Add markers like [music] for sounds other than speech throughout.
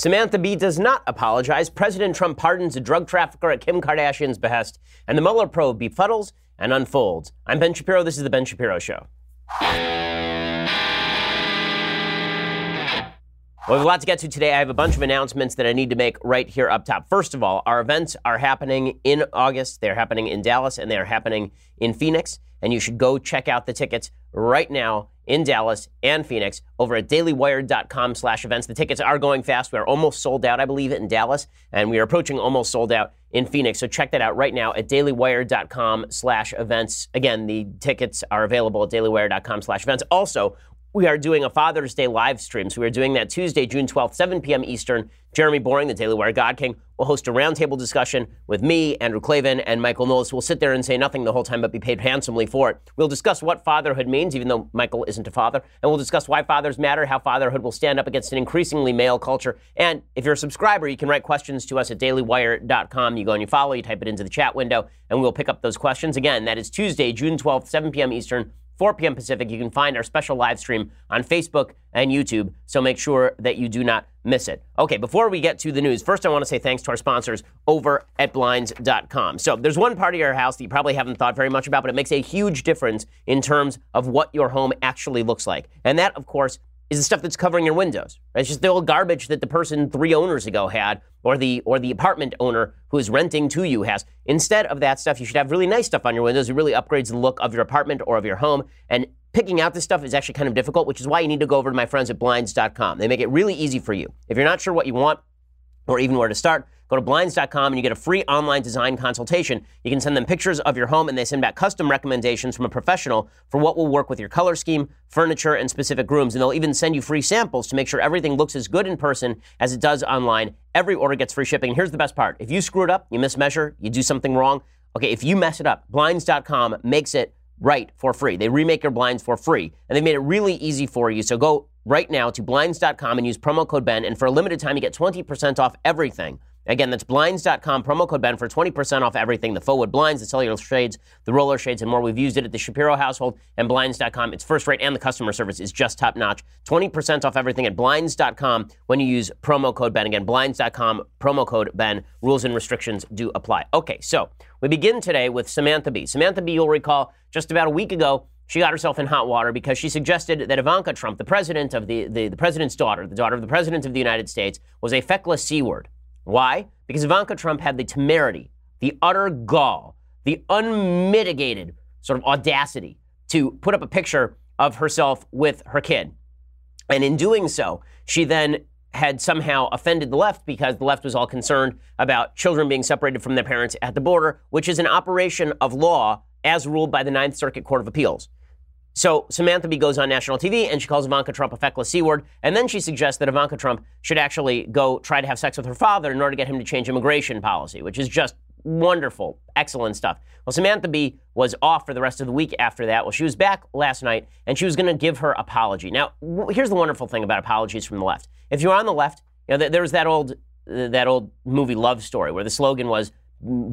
Samantha Bee does not apologize. President Trump pardons a drug trafficker at Kim Kardashian's behest, and the Mueller probe befuddles and unfolds. I'm Ben Shapiro. This is The Ben Shapiro Show. Well, we have a lot to get to today. I have a bunch of announcements that I need to make right here up top. First of all, our events are happening in August. They're happening in Dallas and they're happening in Phoenix. And you should go check out the tickets right now in Dallas and Phoenix over at dailywire.com slash events. The tickets are going fast. We are almost sold out, I believe, in Dallas, and we are approaching almost sold out in Phoenix. So check that out right now at dailywire.com slash events. Again, the tickets are available at dailywire.com slash events. Also, we are doing a Father's Day live stream. So we are doing that Tuesday, June 12th, 7 p.m. Eastern. Jeremy Boring, the Daily Wire God King, will host a roundtable discussion with me, Andrew Klavan, and Michael Knowles. We'll sit there and say nothing the whole time, but be paid handsomely for it. We'll discuss what fatherhood means, even though Michael isn't a father. And we'll discuss why fathers matter, how fatherhood will stand up against an increasingly male culture. And if you're a subscriber, you can write questions to us at dailywire.com. You go and you follow, you type it into the chat window, and we'll pick up those questions. Again, that is Tuesday, June 12th, 7 p.m. Eastern. 4 p.m. Pacific. You can find our special live stream on Facebook and YouTube, so make sure that you do not miss it. Okay, before we get to the news, first I want to say thanks to our sponsors over at Blinds.com. So there's one part of your house that you probably haven't thought very much about, but it makes a huge difference in terms of what your home actually looks like. And that, of course, is the stuff that's covering your windows. It's just the old garbage that the person three owners ago had, or the or the apartment owner who is renting to you has. Instead of that stuff, you should have really nice stuff on your windows. It really upgrades the look of your apartment or of your home. And picking out this stuff is actually kind of difficult, which is why you need to go over to my friends at Blinds.com. They make it really easy for you. If you're not sure what you want or even where to start, Go to blinds.com and you get a free online design consultation. You can send them pictures of your home and they send back custom recommendations from a professional for what will work with your color scheme, furniture, and specific rooms. And they'll even send you free samples to make sure everything looks as good in person as it does online. Every order gets free shipping. And here's the best part if you screw it up, you mismeasure, you do something wrong, okay, if you mess it up, blinds.com makes it right for free. They remake your blinds for free, and they made it really easy for you. So go right now to blinds.com and use promo code BEN, and for a limited time, you get 20% off everything. Again, that's blinds.com, promo code Ben for 20% off everything the faux wood blinds, the cellular shades, the roller shades, and more. We've used it at the Shapiro household and blinds.com. It's first rate and the customer service is just top notch. 20% off everything at blinds.com when you use promo code Ben. Again, blinds.com, promo code Ben. Rules and restrictions do apply. Okay, so we begin today with Samantha Bee. Samantha Bee, you'll recall, just about a week ago, she got herself in hot water because she suggested that Ivanka Trump, the president of the, the, the president's daughter, the daughter of the president of the United States, was a feckless C word. Why? Because Ivanka Trump had the temerity, the utter gall, the unmitigated sort of audacity to put up a picture of herself with her kid. And in doing so, she then had somehow offended the left because the left was all concerned about children being separated from their parents at the border, which is an operation of law as ruled by the Ninth Circuit Court of Appeals. So Samantha Bee goes on national TV and she calls Ivanka Trump a feckless C word. And then she suggests that Ivanka Trump should actually go try to have sex with her father in order to get him to change immigration policy, which is just wonderful, excellent stuff. Well, Samantha Bee was off for the rest of the week after that. Well, she was back last night and she was going to give her apology. Now, here's the wonderful thing about apologies from the left. If you're on the left, you know, there was that old that old movie Love Story where the slogan was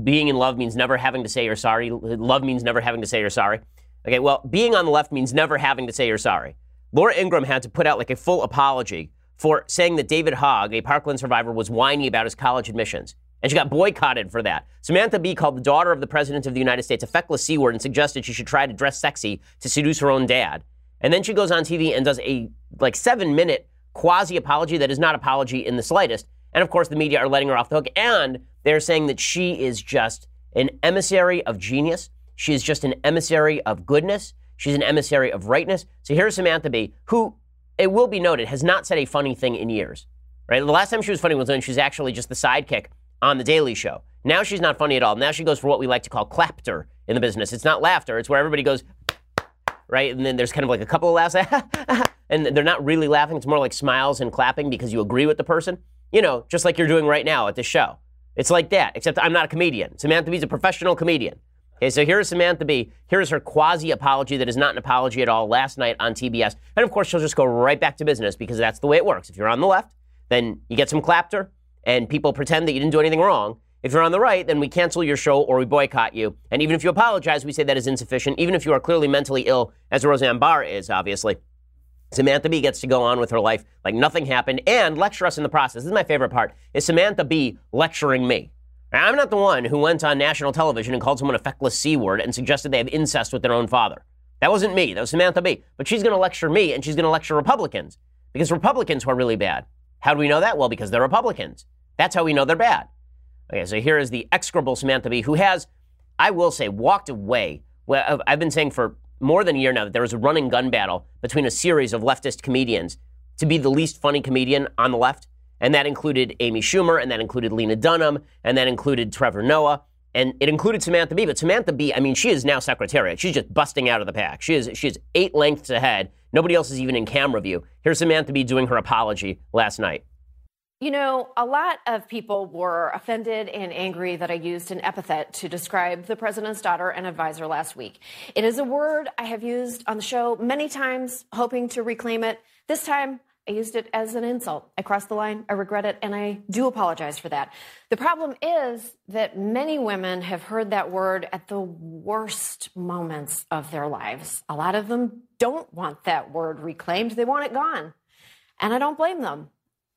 being in love means never having to say you're sorry. Love means never having to say you're sorry. Okay, well, being on the left means never having to say you're sorry. Laura Ingraham had to put out like a full apology for saying that David Hogg, a Parkland survivor, was whiny about his college admissions. And she got boycotted for that. Samantha Bee called the daughter of the President of the United States a feckless C word and suggested she should try to dress sexy to seduce her own dad. And then she goes on TV and does a like seven minute quasi apology that is not apology in the slightest. And of course, the media are letting her off the hook. And they're saying that she is just an emissary of genius. She is just an emissary of goodness. She's an emissary of rightness. So here's Samantha Bee, who, it will be noted, has not said a funny thing in years. Right? The last time she was funny was when she was actually just the sidekick on the Daily Show. Now she's not funny at all. Now she goes for what we like to call clapter in the business. It's not laughter. It's where everybody goes, right? And then there's kind of like a couple of laughs, [laughs] and they're not really laughing. It's more like smiles and clapping because you agree with the person. You know, just like you're doing right now at this show. It's like that, except I'm not a comedian. Samantha Bee's a professional comedian. Okay, so here's Samantha Bee. Here's her quasi apology that is not an apology at all last night on TBS. And of course, she'll just go right back to business because that's the way it works. If you're on the left, then you get some clapter and people pretend that you didn't do anything wrong. If you're on the right, then we cancel your show or we boycott you. And even if you apologize, we say that is insufficient. Even if you are clearly mentally ill, as Roseanne Barr is, obviously. Samantha Bee gets to go on with her life like nothing happened and lecture us in the process. This is my favorite part, is Samantha Bee lecturing me. I'm not the one who went on national television and called someone a feckless C word and suggested they have incest with their own father. That wasn't me. That was Samantha Bee. But she's going to lecture me and she's going to lecture Republicans because Republicans are really bad. How do we know that? Well, because they're Republicans. That's how we know they're bad. Okay, so here is the execrable Samantha Bee who has, I will say, walked away. Well, I've been saying for more than a year now that there was a running gun battle between a series of leftist comedians to be the least funny comedian on the left. And that included Amy Schumer, and that included Lena Dunham, and that included Trevor Noah, and it included Samantha Bee. But Samantha Bee, I mean, she is now secretariat. She's just busting out of the pack. She is she is eight lengths ahead. Nobody else is even in camera view. Here's Samantha Bee doing her apology last night. You know, a lot of people were offended and angry that I used an epithet to describe the president's daughter and advisor last week. It is a word I have used on the show many times, hoping to reclaim it. This time, I used it as an insult. I crossed the line. I regret it, and I do apologize for that. The problem is that many women have heard that word at the worst moments of their lives. A lot of them don't want that word reclaimed, they want it gone. And I don't blame them.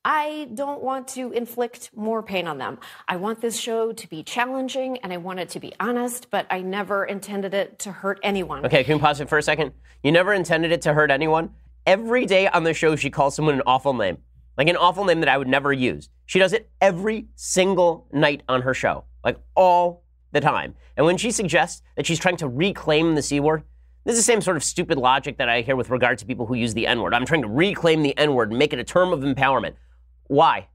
I don't want to inflict more pain on them. I want this show to be challenging and I want it to be honest, but I never intended it to hurt anyone. Okay, can we pause it for a second? You never intended it to hurt anyone? Every day on the show, she calls someone an awful name, like an awful name that I would never use. She does it every single night on her show, like all the time. And when she suggests that she's trying to reclaim the C word, this is the same sort of stupid logic that I hear with regard to people who use the N word. I'm trying to reclaim the N word and make it a term of empowerment. Why?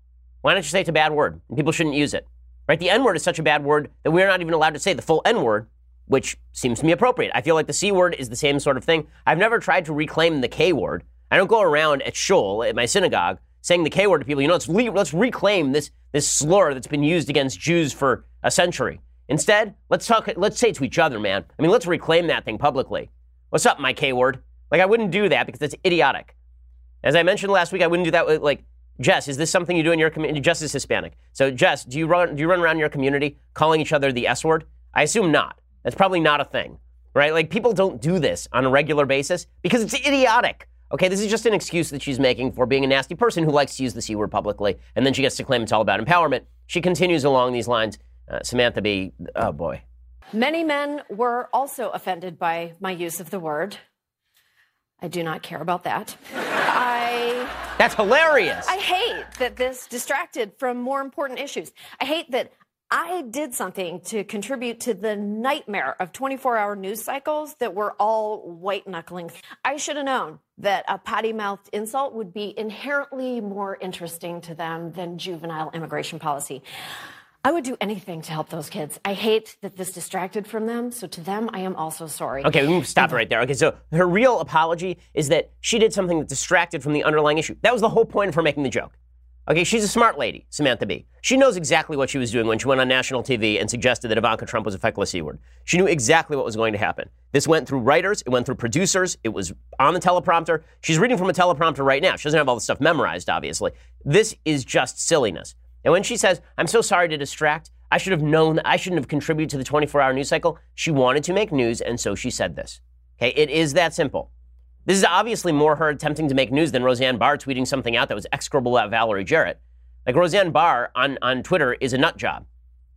Why don't you say it's a bad word and people shouldn't use it? Right? The N word is such a bad word that we're not even allowed to say the full N word which seems to me appropriate. I feel like the C word is the same sort of thing. I've never tried to reclaim the K word. I don't go around at shul, at my synagogue, saying the K word to people. You know, let's, re- let's reclaim this, this slur that's been used against Jews for a century. Instead, let's talk, let's say to each other, man. I mean, let's reclaim that thing publicly. What's up, my K word? Like, I wouldn't do that because it's idiotic. As I mentioned last week, I wouldn't do that with, like, Jess, is this something you do in your community? Jess is Hispanic. So, Jess, do you run, do you run around your community calling each other the S word? I assume not. That's probably not a thing, right? Like people don't do this on a regular basis because it's idiotic. Okay, this is just an excuse that she's making for being a nasty person who likes to use the C word publicly, and then she gets to claim it's all about empowerment. She continues along these lines. Uh, Samantha Bee, oh boy. Many men were also offended by my use of the word. I do not care about that. I. That's hilarious. I hate that this distracted from more important issues. I hate that I did something to contribute to the nightmare of 24 hour news cycles that were all white knuckling. I should have known that a potty mouthed insult would be inherently more interesting to them than juvenile immigration policy. I would do anything to help those kids. I hate that this distracted from them, so to them, I am also sorry. Okay, we stop right there. Okay, so her real apology is that she did something that distracted from the underlying issue. That was the whole point of her making the joke. Okay, she's a smart lady, Samantha Bee. She knows exactly what she was doing when she went on national TV and suggested that Ivanka Trump was a feckless C word. She knew exactly what was going to happen. This went through writers, it went through producers, it was on the teleprompter. She's reading from a teleprompter right now. She doesn't have all the stuff memorized, obviously. This is just silliness. And when she says, I'm so sorry to distract, I should have known I shouldn't have contributed to the 24 hour news cycle, she wanted to make news, and so she said this. Okay, it is that simple. This is obviously more her attempting to make news than Roseanne Barr tweeting something out that was execrable about Valerie Jarrett. Like Roseanne Barr on, on Twitter is a nut job.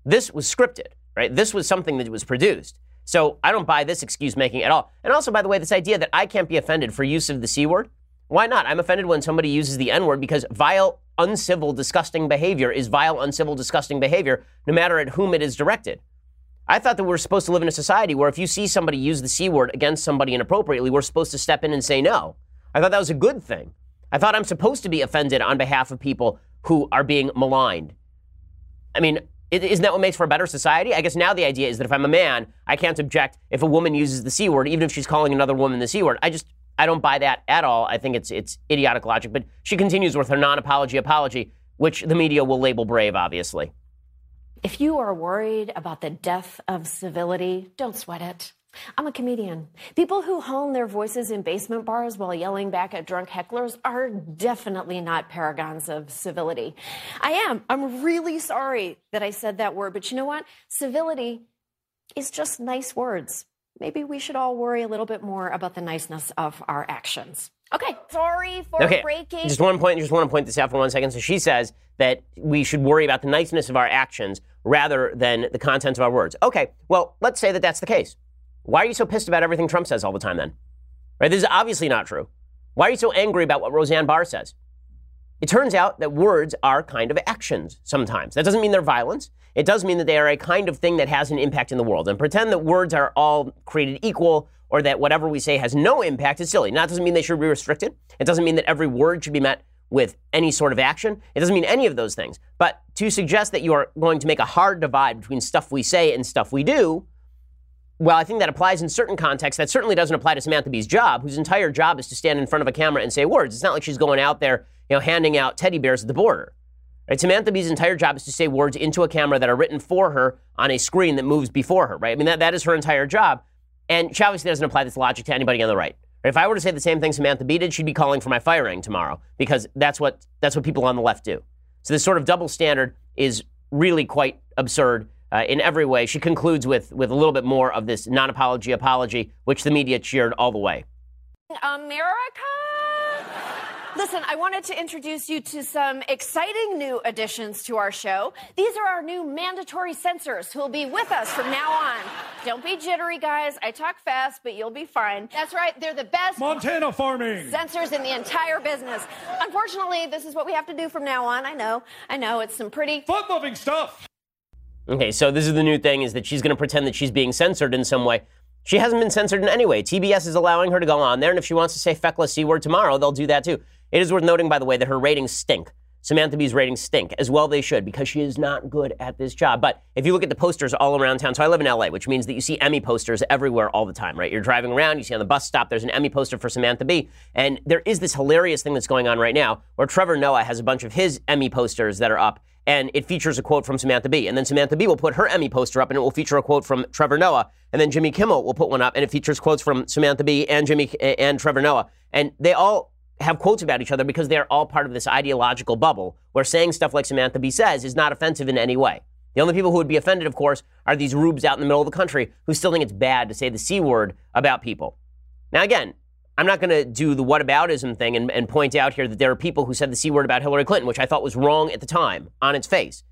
This was scripted, right? This was something that was produced. So I don't buy this excuse making at all. And also, by the way, this idea that I can't be offended for use of the C word, why not? I'm offended when somebody uses the N word because vile, uncivil, disgusting behavior is vile, uncivil, disgusting behavior, no matter at whom it is directed. I thought that we we're supposed to live in a society where if you see somebody use the C word against somebody inappropriately, we're supposed to step in and say no. I thought that was a good thing. I thought I'm supposed to be offended on behalf of people who are being maligned. I mean, Isn't that what makes for a better society? I guess now the idea is that if I'm a man, I can't object if a woman uses the C word, even if she's calling another woman the C word. I just, I don't buy that at all. I think it's, it's idiotic logic. But she continues with her non apology apology, which the media will label brave, obviously. If you are worried about the death of civility, don't sweat it. I'm a comedian. People who hone their voices in basement bars while yelling back at drunk hecklers are definitely not paragons of civility. I am. I'm really sorry that I said that word, but you know what? Civility is just nice words. Maybe we should all worry a little bit more about the niceness of our actions. Okay, sorry for okay. breaking. Just one point. Just want to point this out for one second. So she says that we should worry about the niceness of our actions rather than the content of our words. Okay, well, let's say that that's the case. Why are you so pissed about everything Trump says all the time then? Right? This is obviously not true. Why are you so angry about what Roseanne Barr says? It turns out that words are kind of actions sometimes. That doesn't mean they're violence. It does mean that they are a kind of thing that has an impact in the world. And pretend that words are all created equal or that whatever we say has no impact is silly. Now, that doesn't mean they should be restricted. It doesn't mean that every word should be met with any sort of action. It doesn't mean any of those things. But to suggest that you are going to make a hard divide between stuff we say and stuff we do well, I think that applies in certain contexts. That certainly doesn't apply to Samantha Bee's job, whose entire job is to stand in front of a camera and say words. It's not like she's going out there, you know, handing out teddy bears at the border. Right? Samantha Bee's entire job is to say words into a camera that are written for her on a screen that moves before her, right? I mean, that, that is her entire job. And she obviously doesn't apply this logic to anybody on the right. If I were to say the same thing Samantha Bee did, she'd be calling for my firing tomorrow because that's what, that's what people on the left do. So this sort of double standard is really quite absurd uh, in every way. She concludes with, with a little bit more of this non apology apology, which the media cheered all the way. America? Listen, I wanted to introduce you to some exciting new additions to our show. These are our new mandatory censors who will be with us from now on. Don't be jittery, guys. I talk fast, but you'll be fine. That's right, they're the best Montana farming censors in the entire business. Unfortunately, this is what we have to do from now on. I know, I know, it's some pretty fun loving stuff. Okay, so this is the new thing is that she's going to pretend that she's being censored in some way. She hasn't been censored in any way. TBS is allowing her to go on there, and if she wants to say feckless C word tomorrow, they'll do that too. It is worth noting, by the way, that her ratings stink. Samantha Bee's ratings stink, as well they should, because she is not good at this job. But if you look at the posters all around town, so I live in LA, which means that you see Emmy posters everywhere all the time, right? You're driving around, you see on the bus stop, there's an Emmy poster for Samantha Bee. And there is this hilarious thing that's going on right now where Trevor Noah has a bunch of his Emmy posters that are up, and it features a quote from Samantha Bee. And then Samantha Bee will put her Emmy poster up, and it will feature a quote from Trevor Noah. And then Jimmy Kimmel will put one up, and it features quotes from Samantha Bee and Jimmy and Trevor Noah. And they all have quotes about each other because they're all part of this ideological bubble where saying stuff like Samantha Bee says is not offensive in any way. The only people who would be offended, of course, are these rubes out in the middle of the country who still think it's bad to say the C word about people. Now, again, I'm not going to do the whataboutism thing and, and point out here that there are people who said the C word about Hillary Clinton, which I thought was wrong at the time on its face.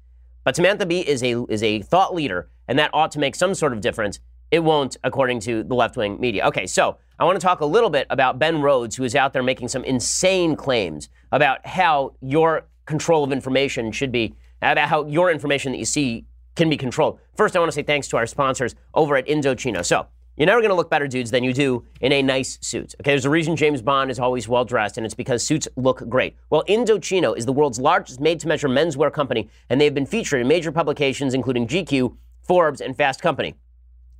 But Samantha Bee is a, is a thought leader, and that ought to make some sort of difference. It won't, according to the left wing media. Okay, so I want to talk a little bit about Ben Rhodes, who is out there making some insane claims about how your control of information should be, about how your information that you see can be controlled. First, I want to say thanks to our sponsors over at Indochino. So, you're never going to look better, dudes, than you do in a nice suit. Okay, there's a reason James Bond is always well dressed, and it's because suits look great. Well, Indochino is the world's largest made to measure menswear company, and they've been featured in major publications including GQ, Forbes, and Fast Company.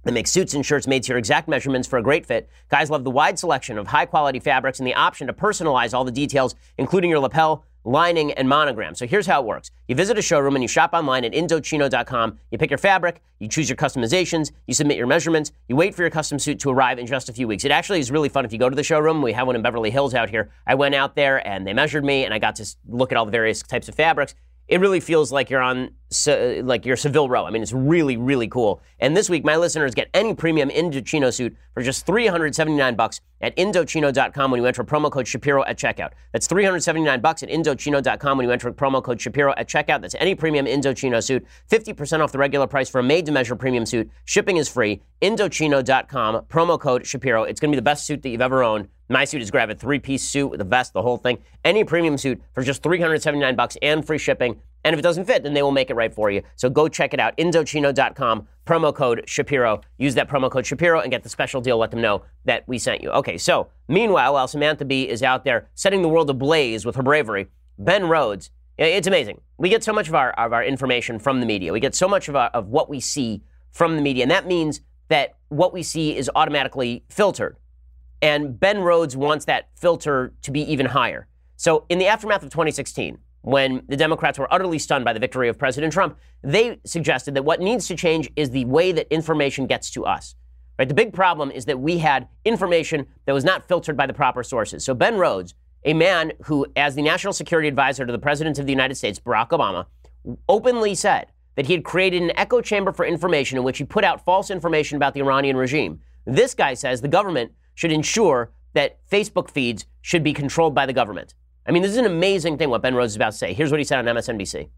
They make suits and shirts made to your exact measurements for a great fit. Guys love the wide selection of high quality fabrics and the option to personalize all the details, including your lapel, lining, and monogram. So here's how it works. You visit a showroom and you shop online at Indochino.com. You pick your fabric, you choose your customizations, you submit your measurements, you wait for your custom suit to arrive in just a few weeks. It actually is really fun if you go to the showroom. We have one in Beverly Hills out here. I went out there and they measured me and I got to look at all the various types of fabrics it really feels like you're on uh, like your Savile Row. I mean, it's really, really cool. And this week, my listeners get any premium Indochino suit for just 379 bucks at Indochino.com when you enter promo code Shapiro at checkout. That's 379 bucks at Indochino.com when you enter promo code Shapiro at checkout. That's any premium Indochino suit, 50% off the regular price for a made-to-measure premium suit. Shipping is free. Indochino.com, promo code Shapiro. It's going to be the best suit that you've ever owned. My suit is grab a three-piece suit with a vest, the whole thing. Any premium suit for just 379 bucks and free shipping. And if it doesn't fit, then they will make it right for you. So go check it out. Indochino.com, promo code Shapiro. Use that promo code Shapiro and get the special deal. Let them know that we sent you. Okay, so meanwhile, while Samantha Bee is out there setting the world ablaze with her bravery, Ben Rhodes It's amazing. We get so much of our, of our information from the media. We get so much of, our, of what we see from the media. And that means that what we see is automatically filtered. And Ben Rhodes wants that filter to be even higher. So, in the aftermath of 2016, when the Democrats were utterly stunned by the victory of President Trump, they suggested that what needs to change is the way that information gets to us. Right? The big problem is that we had information that was not filtered by the proper sources. So Ben Rhodes, a man who, as the national security advisor to the President of the United States, Barack Obama, openly said that he had created an echo chamber for information in which he put out false information about the Iranian regime. This guy says the government should ensure that Facebook feeds should be controlled by the government. I mean, this is an amazing thing what Ben Rhodes is about to say. Here's what he said on MSNBC.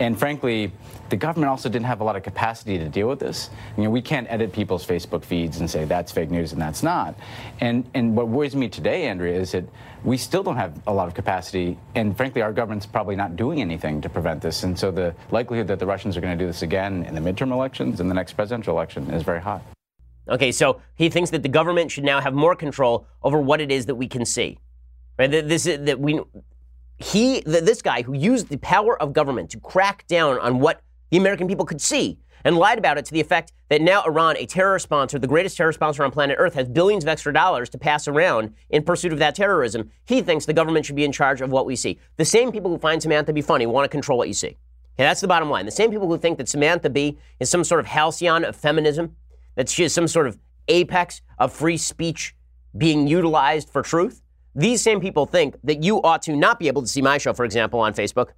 And frankly, the government also didn't have a lot of capacity to deal with this. You know, we can't edit people's Facebook feeds and say that's fake news and that's not. And and what worries me today, Andrea, is that we still don't have a lot of capacity, and frankly, our government's probably not doing anything to prevent this. And so the likelihood that the Russians are going to do this again in the midterm elections and the next presidential election is very high. Okay, so he thinks that the government should now have more control over what it is that we can see. Right? This is that we he, this guy who used the power of government to crack down on what the American people could see and lied about it to the effect that now Iran, a terror sponsor, the greatest terror sponsor on planet Earth, has billions of extra dollars to pass around in pursuit of that terrorism. He thinks the government should be in charge of what we see. The same people who find Samantha Bee funny want to control what you see. Okay, that's the bottom line. The same people who think that Samantha Bee is some sort of halcyon of feminism, that she is some sort of apex of free speech being utilized for truth, these same people think that you ought to not be able to see my show, for example, on Facebook.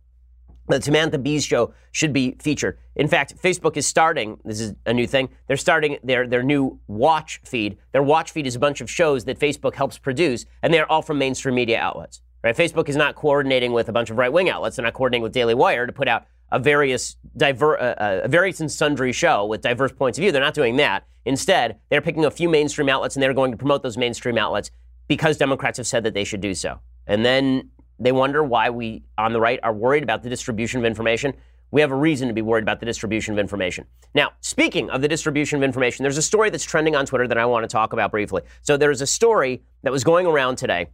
The Samantha Bee's show should be featured. In fact, Facebook is starting, this is a new thing, they're starting their, their new watch feed. Their watch feed is a bunch of shows that Facebook helps produce, and they're all from mainstream media outlets. Right? Facebook is not coordinating with a bunch of right wing outlets. They're not coordinating with Daily Wire to put out a various diver, uh, uh, a various and sundry show with diverse points of view. They're not doing that. Instead, they're picking a few mainstream outlets and they're going to promote those mainstream outlets because Democrats have said that they should do so. And then they wonder why we on the right are worried about the distribution of information. We have a reason to be worried about the distribution of information. Now, speaking of the distribution of information, there's a story that's trending on Twitter that I want to talk about briefly. So there's a story that was going around today,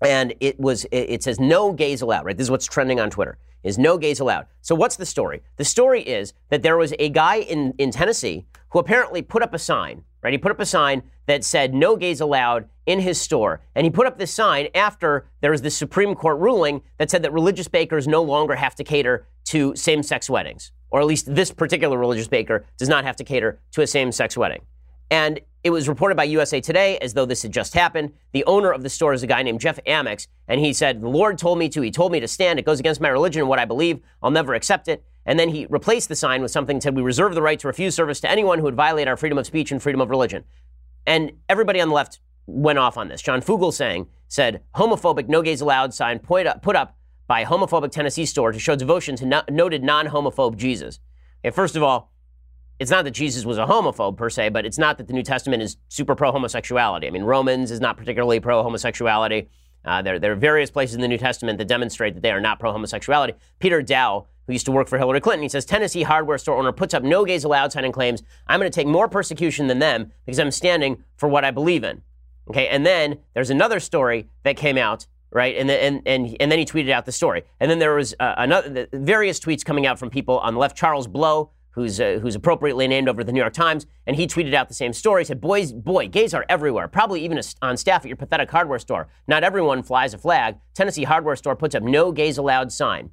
and it was it says no gays allowed. Right, this is what's trending on Twitter is no gays allowed. So what's the story? The story is that there was a guy in in Tennessee who apparently put up a sign right? He put up a sign that said no gays allowed in his store. And he put up this sign after there was this Supreme Court ruling that said that religious bakers no longer have to cater to same sex weddings, or at least this particular religious baker does not have to cater to a same sex wedding. And it was reported by USA Today as though this had just happened. The owner of the store is a guy named Jeff Amyx, and he said, The Lord told me to. He told me to stand. It goes against my religion and what I believe. I'll never accept it. And then he replaced the sign with something that said, We reserve the right to refuse service to anyone who would violate our freedom of speech and freedom of religion. And everybody on the left went off on this. John Fugel Fugelsang said, homophobic no gays allowed sign put up, put up by homophobic Tennessee store to show devotion to no, noted non homophobe Jesus. Okay, first of all, it's not that Jesus was a homophobe per se, but it's not that the New Testament is super pro homosexuality. I mean, Romans is not particularly pro homosexuality. Uh, there, there are various places in the New Testament that demonstrate that they are not pro homosexuality. Peter Daou who used to work for Hillary Clinton. He says Tennessee hardware store owner puts up no gays allowed sign and claims I'm going to take more persecution than them because I'm standing for what I believe in. Okay, and then there's another story that came out, right? And then and and, and then he tweeted out the story. And then there was uh, another various tweets coming out from people on the left. Charles Blow, who's uh, who's appropriately named over the New York Times, and he tweeted out the same story. He said, "Boys, boy, gays are everywhere. Probably even on staff at your pathetic hardware store. Not everyone flies a flag. Tennessee hardware store puts up no gays allowed sign."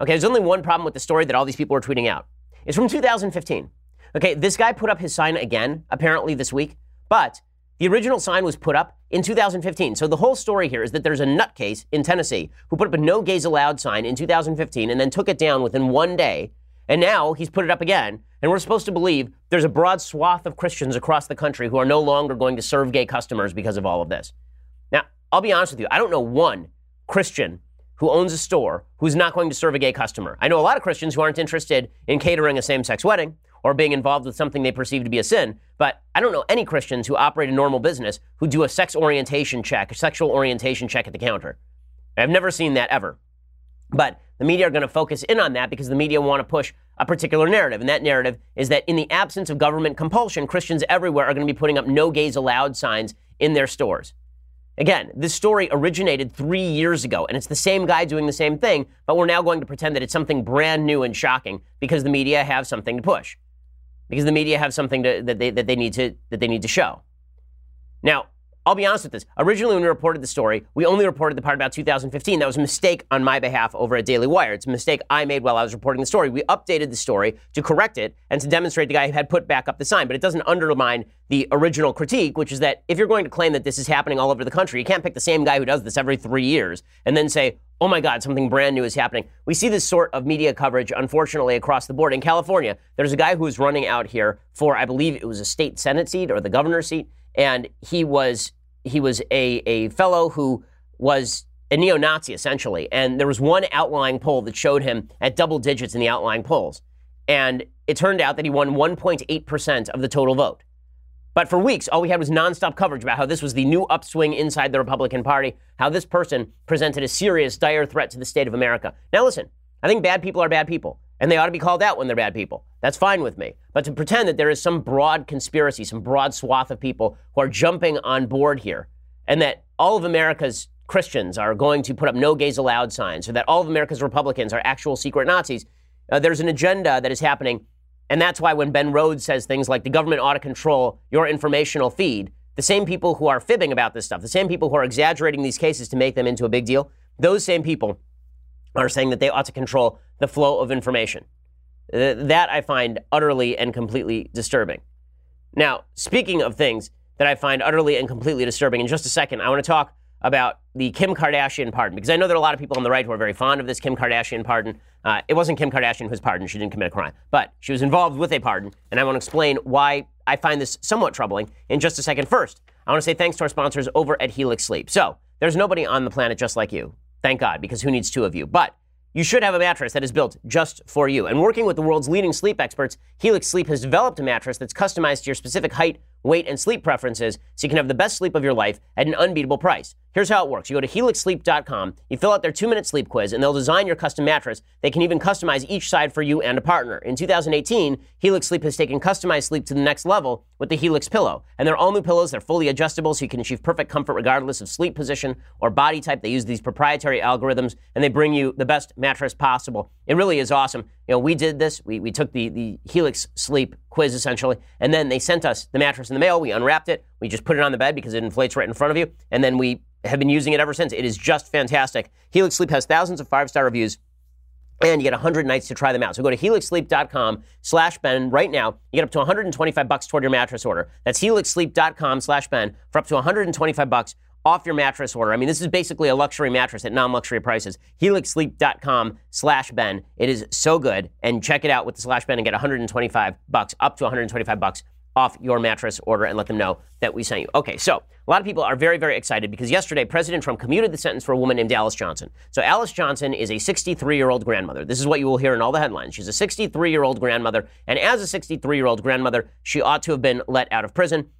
Okay, there's only one problem with the story that all these people are tweeting out. It's from 2015. Okay, this guy put up his sign again, apparently this week, but the original sign was put up in 2015. So the whole story here is that there's a nutcase in Tennessee who put up a no gays allowed sign in 2015 and then took it down within one day. And now he's put it up again. And we're supposed to believe there's a broad swath of Christians across the country who are no longer going to serve gay customers because of all of this. Now, I'll be honest with you, I don't know one Christian who owns a store who's not going to serve a gay customer. I know a lot of Christians who aren't interested in catering a same sex wedding or being involved with something they perceive to be a sin, but I don't know any Christians who operate a normal business who do a sex orientation check, a sexual orientation check at the counter. I've never seen that ever. But the media are going to focus in on that because the media want to push a particular narrative. And that narrative is that in the absence of government compulsion, Christians everywhere are going to be putting up no gays allowed signs in their stores. Again, this story originated three years ago, and it's the same guy doing the same thing, but we're now going to pretend that it's something brand new and shocking because the media have something to push, because the media have something to, that, they, that, they need to, that they need to show. Now, I'll be honest with this. Originally, when we reported the story, we only reported the part about 2015. That was a mistake on my behalf over at Daily Wire. It's a mistake I made while I was reporting the story. We updated the story to correct it and to demonstrate the guy had put back up the sign. But it doesn't undermine the original critique, which is that if you're going to claim that this is happening all over the country, you can't pick the same guy who does this every three years and then say, oh my God, something brand new is happening. We see this sort of media coverage, unfortunately, across the board. In California, there's a guy who was running out here for, I believe it was a state Senate seat or the governor's seat, and he was he was a, a fellow who was a neo Nazi, essentially. And there was one outlying poll that showed him at double digits in the outlying polls. And it turned out that he won 1.8% of the total vote. But for weeks, all we had was nonstop coverage about how this was the new upswing inside the Republican Party, how this person presented a serious, dire threat to the state of America. Now, listen, I think bad people are bad people, and they ought to be called out when they're bad people. That's fine with me. But to pretend that there is some broad conspiracy, some broad swath of people who are jumping on board here, and that all of America's Christians are going to put up no gays allowed signs, or that all of America's Republicans are actual secret Nazis, uh, there's an agenda that is happening. And that's why when Ben Rhodes says things like the government ought to control your informational feed, the same people who are fibbing about this stuff, the same people who are exaggerating these cases to make them into a big deal, those same people are saying that they ought to control the flow of information. That I find utterly and completely disturbing. Now, speaking of things that I find utterly and completely disturbing, in just a second, I want to talk about the Kim Kardashian pardon because I know there are a lot of people on the right who are very fond of this Kim Kardashian pardon. Uh, it wasn't Kim Kardashian who was pardoned; she didn't commit a crime, but she was involved with a pardon, and I want to explain why I find this somewhat troubling in just a second. First, I want to say thanks to our sponsors over at Helix Sleep. So, there's nobody on the planet just like you. Thank God, because who needs two of you? But you should have a mattress that is built just for you. And working with the world's leading sleep experts, Helix Sleep has developed a mattress that's customized to your specific height, weight, and sleep preferences so you can have the best sleep of your life at an unbeatable price. Here's how it works. You go to helixsleep.com, you fill out their two minute sleep quiz, and they'll design your custom mattress. They can even customize each side for you and a partner. In 2018, Helix Sleep has taken customized sleep to the next level with the Helix Pillow. And they're all new pillows. They're fully adjustable so you can achieve perfect comfort regardless of sleep position or body type. They use these proprietary algorithms and they bring you the best mattress possible. It really is awesome. You know, we did this. We, we took the, the Helix Sleep quiz essentially, and then they sent us the mattress in the mail. We unwrapped it. We just put it on the bed because it inflates right in front of you. And then we have been using it ever since. It is just fantastic. Helix Sleep has thousands of five star reviews. And you get 100 nights to try them out. So go to helixsleep.com slash Ben right now. You get up to 125 bucks toward your mattress order. That's helixsleep.com slash Ben for up to 125 bucks off your mattress order. I mean, this is basically a luxury mattress at non-luxury prices. Helixsleep.com slash Ben. It is so good. And check it out with the slash Ben and get 125 bucks, up to 125 bucks off your mattress order and let them know that we sent you. Okay, so a lot of people are very, very excited because yesterday President Trump commuted the sentence for a woman named Alice Johnson. So Alice Johnson is a 63 year old grandmother. This is what you will hear in all the headlines. She's a 63 year old grandmother, and as a 63 year old grandmother, she ought to have been let out of prison.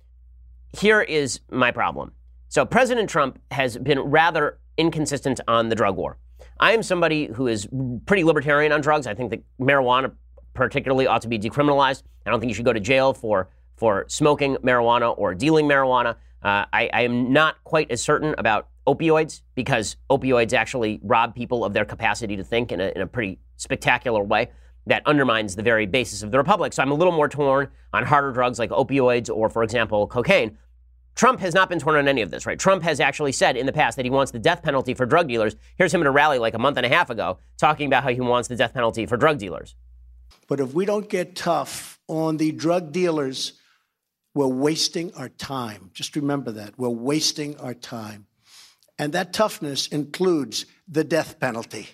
Here is my problem. So President Trump has been rather inconsistent on the drug war. I am somebody who is pretty libertarian on drugs. I think that marijuana particularly ought to be decriminalized. I don't think you should go to jail for for smoking marijuana or dealing marijuana. Uh, I, I, am not quite as certain about opioids because opioids actually rob people of their capacity to think in a, in a pretty spectacular way that undermines the very basis of the republic. So I'm a little more torn on harder drugs like opioids or, for example, cocaine. Trump has not been torn on any of this, right? Trump has actually said in the past that he wants the death penalty for drug dealers. Here's him at a rally like a month and a half ago talking about how he wants the death penalty for drug dealers. But if we don't get tough on the drug dealers, we're wasting our time. Just remember that. We're wasting our time. And that toughness includes the death penalty.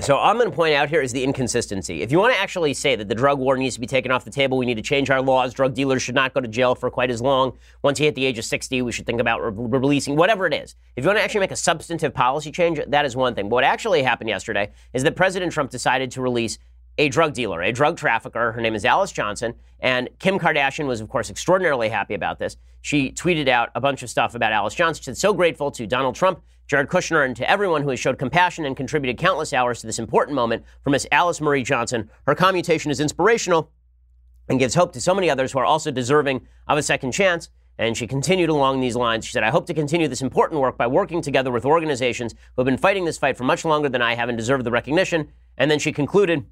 So I'm going to point out here is the inconsistency. If you want to actually say that the drug war needs to be taken off the table, we need to change our laws. Drug dealers should not go to jail for quite as long. Once you hit the age of 60, we should think about re- releasing whatever it is. If you want to actually make a substantive policy change, that is one thing. But what actually happened yesterday is that President Trump decided to release a drug dealer, a drug trafficker. Her name is Alice Johnson. And Kim Kardashian was, of course, extraordinarily happy about this. She tweeted out a bunch of stuff about Alice Johnson. She said, so grateful to Donald Trump, Jared Kushner, and to everyone who has showed compassion and contributed countless hours to this important moment for Miss Alice Marie Johnson. Her commutation is inspirational and gives hope to so many others who are also deserving of a second chance. And she continued along these lines. She said, I hope to continue this important work by working together with organizations who have been fighting this fight for much longer than I have and deserve the recognition. And then she concluded,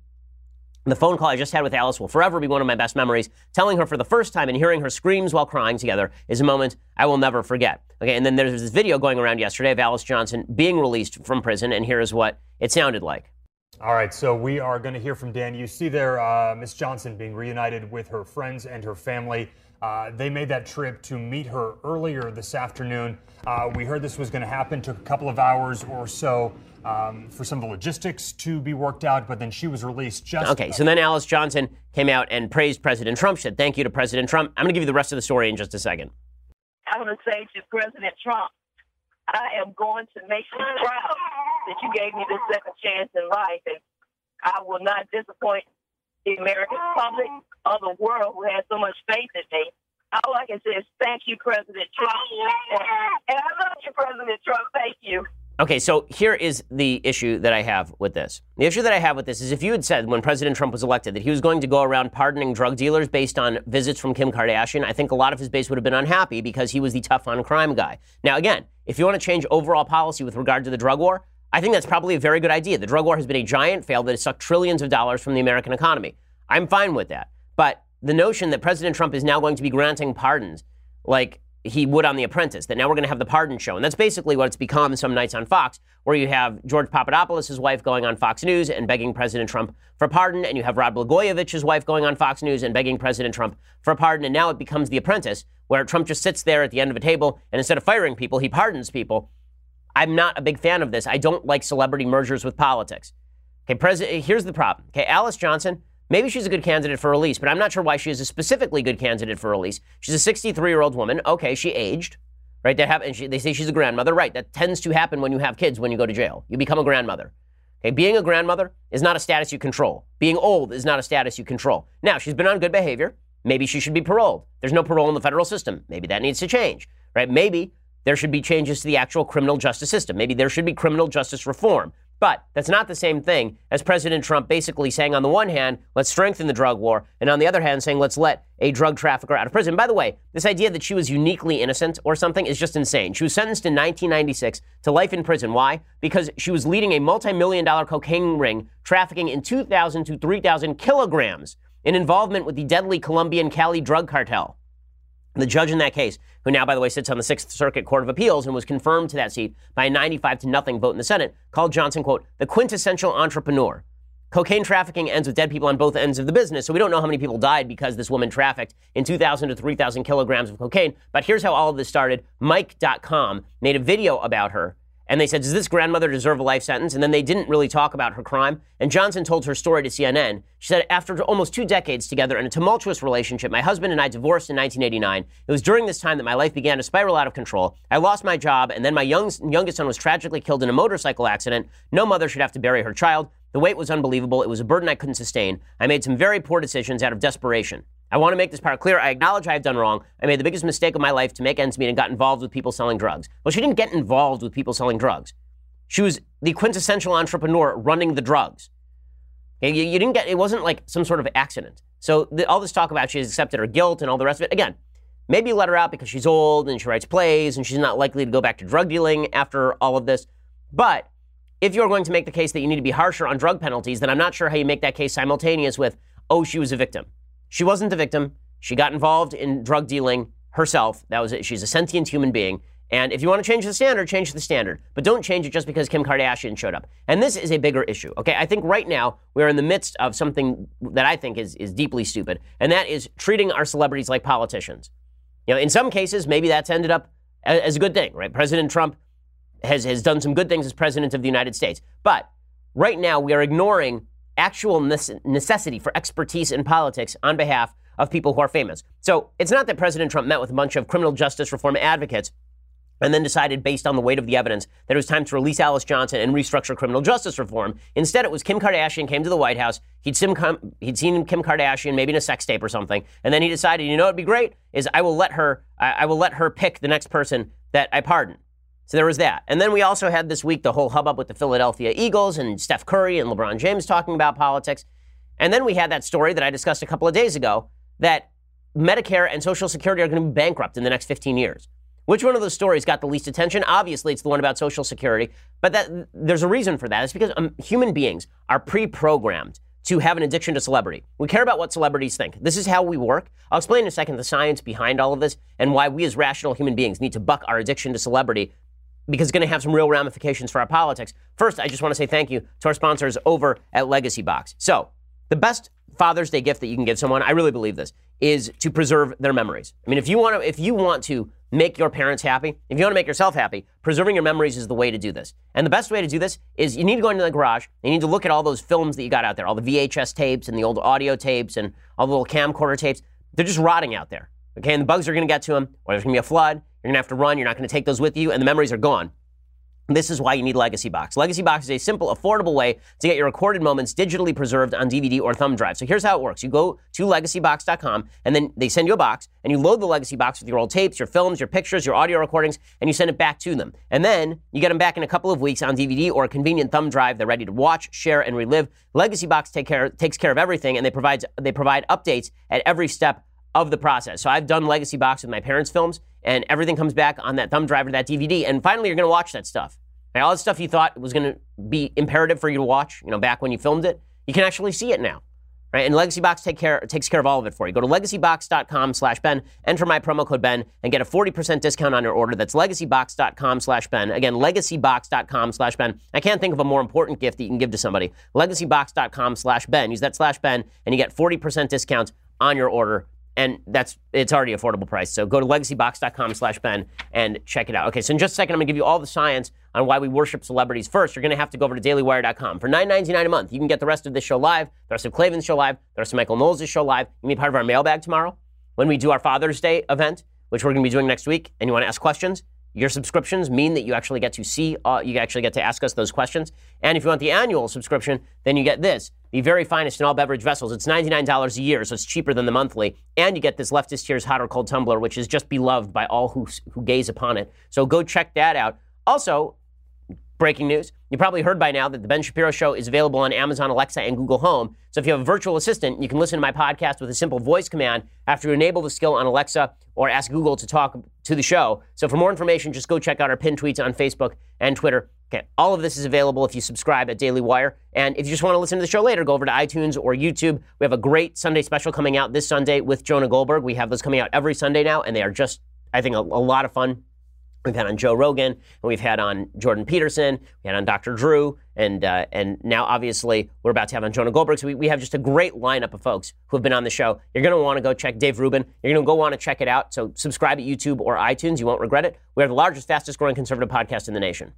the phone call I just had with Alice will forever be one of my best memories. Telling her for the first time and hearing her screams while crying together is a moment I will never forget. Okay, and then there's this video going around yesterday of Alice Johnson being released from prison, and here is what it sounded like. All right, so we are going to hear from Dan. You see there, uh, Miss Johnson being reunited with her friends and her family. Uh, they made that trip to meet her earlier this afternoon. Uh, we heard this was going to happen. Took a couple of hours or so um, for some of the logistics to be worked out, but then she was released just. Okay, so then Alice Johnson came out and praised President Trump. Said, "Thank you to President Trump." I'm going to give you the rest of the story in just a second. I want to say to President Trump, I am going to make you proud that you gave me this second chance in life, and I will not disappoint the American public or the world who has so much faith in me. All I can say is thank you, President Trump. And I love you, President Trump. Thank you. Okay, so here is the issue that I have with this. The issue that I have with this is if you had said when President Trump was elected that he was going to go around pardoning drug dealers based on visits from Kim Kardashian, I think a lot of his base would have been unhappy because he was the tough on crime guy. Now, again, if you want to change overall policy with regard to the drug war, I think that's probably a very good idea. The drug war has been a giant fail that has sucked trillions of dollars from the American economy. I'm fine with that. But the notion that President Trump is now going to be granting pardons, like he would on The Apprentice, that now we're going to have the pardon show. And that's basically what it's become some nights on Fox, where you have George Papadopoulos' wife going on Fox News and begging President Trump for pardon, and you have Rod Blagojevich's wife going on Fox News and begging President Trump for pardon. And now it becomes The Apprentice, where Trump just sits there at the end of a table, and instead of firing people, he pardons people. I'm not a big fan of this. I don't like celebrity mergers with politics. Okay, President, here's the problem. Okay, Alice Johnson, Maybe she's a good candidate for release, but I'm not sure why she is a specifically good candidate for release. She's a 63 year old woman. Okay, she aged, right? That happen, she, they say she's a grandmother, right? That tends to happen when you have kids when you go to jail. You become a grandmother. Okay, being a grandmother is not a status you control. Being old is not a status you control. Now, she's been on good behavior. Maybe she should be paroled. There's no parole in the federal system. Maybe that needs to change, right? Maybe there should be changes to the actual criminal justice system. Maybe there should be criminal justice reform. But that's not the same thing as President Trump basically saying, on the one hand, let's strengthen the drug war, and on the other hand, saying, let's let a drug trafficker out of prison. By the way, this idea that she was uniquely innocent or something is just insane. She was sentenced in 1996 to life in prison. Why? Because she was leading a multi million dollar cocaine ring trafficking in 2,000 to 3,000 kilograms in involvement with the deadly Colombian Cali drug cartel. The judge in that case, who now, by the way, sits on the Sixth Circuit Court of Appeals and was confirmed to that seat by a 95 to nothing vote in the Senate, called Johnson, quote, the quintessential entrepreneur. Cocaine trafficking ends with dead people on both ends of the business, so we don't know how many people died because this woman trafficked in 2,000 to 3,000 kilograms of cocaine. But here's how all of this started. Mic.com made a video about her and they said, Does this grandmother deserve a life sentence? And then they didn't really talk about her crime. And Johnson told her story to CNN. She said, After almost two decades together in a tumultuous relationship, my husband and I divorced in 1989. It was during this time that my life began to spiral out of control. I lost my job, and then my young, youngest son was tragically killed in a motorcycle accident. No mother should have to bury her child. The weight was unbelievable. It was a burden I couldn't sustain. I made some very poor decisions out of desperation. I want to make this part clear. I acknowledge I have done wrong. I made the biggest mistake of my life to make ends meet and got involved with people selling drugs. Well, she didn't get involved with people selling drugs. She was the quintessential entrepreneur running the drugs. You, you didn't get, it wasn't like some sort of accident. So the, all this talk about she has accepted her guilt and all the rest of it, again, maybe you let her out because she's old and she writes plays and she's not likely to go back to drug dealing after all of this. But if you're going to make the case that you need to be harsher on drug penalties, then I'm not sure how you make that case simultaneous with, oh, she was a victim. She wasn't the victim. She got involved in drug dealing herself. That was it. She's a sentient human being. And if you want to change the standard, change the standard. But don't change it just because Kim Kardashian showed up. And this is a bigger issue. Okay, I think right now we're in the midst of something that I think is, is deeply stupid, and that is treating our celebrities like politicians. You know, in some cases, maybe that's ended up as a good thing, right? President Trump has, has done some good things as president of the United States. But right now we are ignoring actual necessity for expertise in politics on behalf of people who are famous. So it's not that President Trump met with a bunch of criminal justice reform advocates and then decided, based on the weight of the evidence, that it was time to release Alice Johnson and restructure criminal justice reform. Instead, it was Kim Kardashian came to the White House. He'd, he'd seen Kim Kardashian maybe in a sex tape or something, and then he decided, you know, what'd be great is I will let her, I will let her pick the next person that I pardon. So there was that. And then we also had this week the whole hubbub with the Philadelphia Eagles and Steph Curry and LeBron James talking about politics. And then we had that story that I discussed a couple of days ago that Medicare and Social Security are going to be bankrupt in the next 15 years. Which one of those stories got the least attention? Obviously, it's the one about Social Security, but that, there's a reason for that. It's because um, human beings are pre programmed to have an addiction to celebrity. We care about what celebrities think. This is how we work. I'll explain in a second the science behind all of this and why we as rational human beings need to buck our addiction to celebrity because it's going to have some real ramifications for our politics. First, I just want to say thank you to our sponsors over at Legacy Box. So, the best Father's Day gift that you can give someone, I really believe this, is to preserve their memories. I mean, if you want to, if you want to make your parents happy, if you want to make yourself happy, preserving your memories is the way to do this. And the best way to do this is you need to go into the garage. You need to look at all those films that you got out there, all the VHS tapes and the old audio tapes and all the little camcorder tapes. They're just rotting out there. Okay, and the bugs are going to get to them, or there's going to be a flood. You're going to have to run. You're not going to take those with you, and the memories are gone. This is why you need Legacy Box. Legacy Box is a simple, affordable way to get your recorded moments digitally preserved on DVD or thumb drive. So here's how it works. You go to legacybox.com and then they send you a box and you load the Legacy Box with your old tapes, your films, your pictures, your audio recordings, and you send it back to them. And then you get them back in a couple of weeks on DVD or a convenient thumb drive. They're ready to watch, share, and relive. Legacy Box take care, takes care of everything and they provide, they provide updates at every step of the process. So I've done Legacy Box with my parents' films and everything comes back on that thumb drive or that DVD. And finally, you're going to watch that stuff. All the stuff you thought was going to be imperative for you to watch, you know, back when you filmed it, you can actually see it now. Right? And Legacy Box take care, takes care of all of it for you. Go to legacybox.com slash Ben, enter my promo code Ben, and get a 40% discount on your order. That's legacybox.com slash Ben. Again, legacybox.com slash Ben. I can't think of a more important gift that you can give to somebody. Legacybox.com slash Ben. Use that slash Ben, and you get 40% discount on your order and that's it's already affordable price. So go to legacybox.com slash Ben and check it out. Okay, so in just a second, I'm gonna give you all the science on why we worship celebrities. First, you're gonna have to go over to dailywire.com. For $9.99 a month, you can get the rest of this show live, the rest of Klavan's show live, the rest of Michael Knowles' show live. You can be part of our mailbag tomorrow when we do our Father's Day event, which we're gonna be doing next week, and you wanna ask questions. Your subscriptions mean that you actually get to see, uh, you actually get to ask us those questions. And if you want the annual subscription, then you get this the very finest in all beverage vessels. It's $99 a year, so it's cheaper than the monthly. And you get this Leftist Tears Hot or Cold Tumbler, which is just beloved by all who, who gaze upon it. So go check that out. Also, breaking news. You probably heard by now that the Ben Shapiro Show is available on Amazon Alexa and Google Home. So if you have a virtual assistant, you can listen to my podcast with a simple voice command after you enable the skill on Alexa or ask Google to talk to the show. So for more information, just go check out our pinned tweets on Facebook and Twitter. Okay, all of this is available if you subscribe at Daily Wire. And if you just want to listen to the show later, go over to iTunes or YouTube. We have a great Sunday special coming out this Sunday with Jonah Goldberg. We have those coming out every Sunday now, and they are just, I think, a, a lot of fun. We've had on Joe Rogan, and we've had on Jordan Peterson, we had on Dr. Drew, and uh, and now obviously we're about to have on Jonah Goldberg. So we, we have just a great lineup of folks who have been on the show. You're going to want to go check Dave Rubin. You're going to go want to check it out. So subscribe at YouTube or iTunes. You won't regret it. We are the largest, fastest growing conservative podcast in the nation.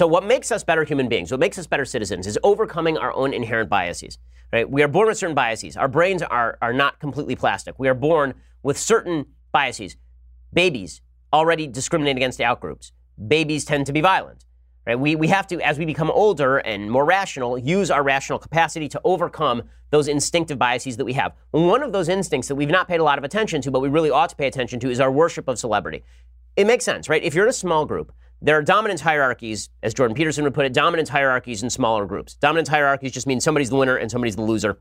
So, what makes us better human beings, what makes us better citizens, is overcoming our own inherent biases. Right? We are born with certain biases. Our brains are, are not completely plastic. We are born with certain biases. Babies already discriminate against outgroups. Babies tend to be violent. Right? We, we have to, as we become older and more rational, use our rational capacity to overcome those instinctive biases that we have. One of those instincts that we've not paid a lot of attention to, but we really ought to pay attention to, is our worship of celebrity. It makes sense, right? If you're in a small group, there are dominance hierarchies, as Jordan Peterson would put it, dominance hierarchies in smaller groups. Dominance hierarchies just mean somebody's the winner and somebody's the loser.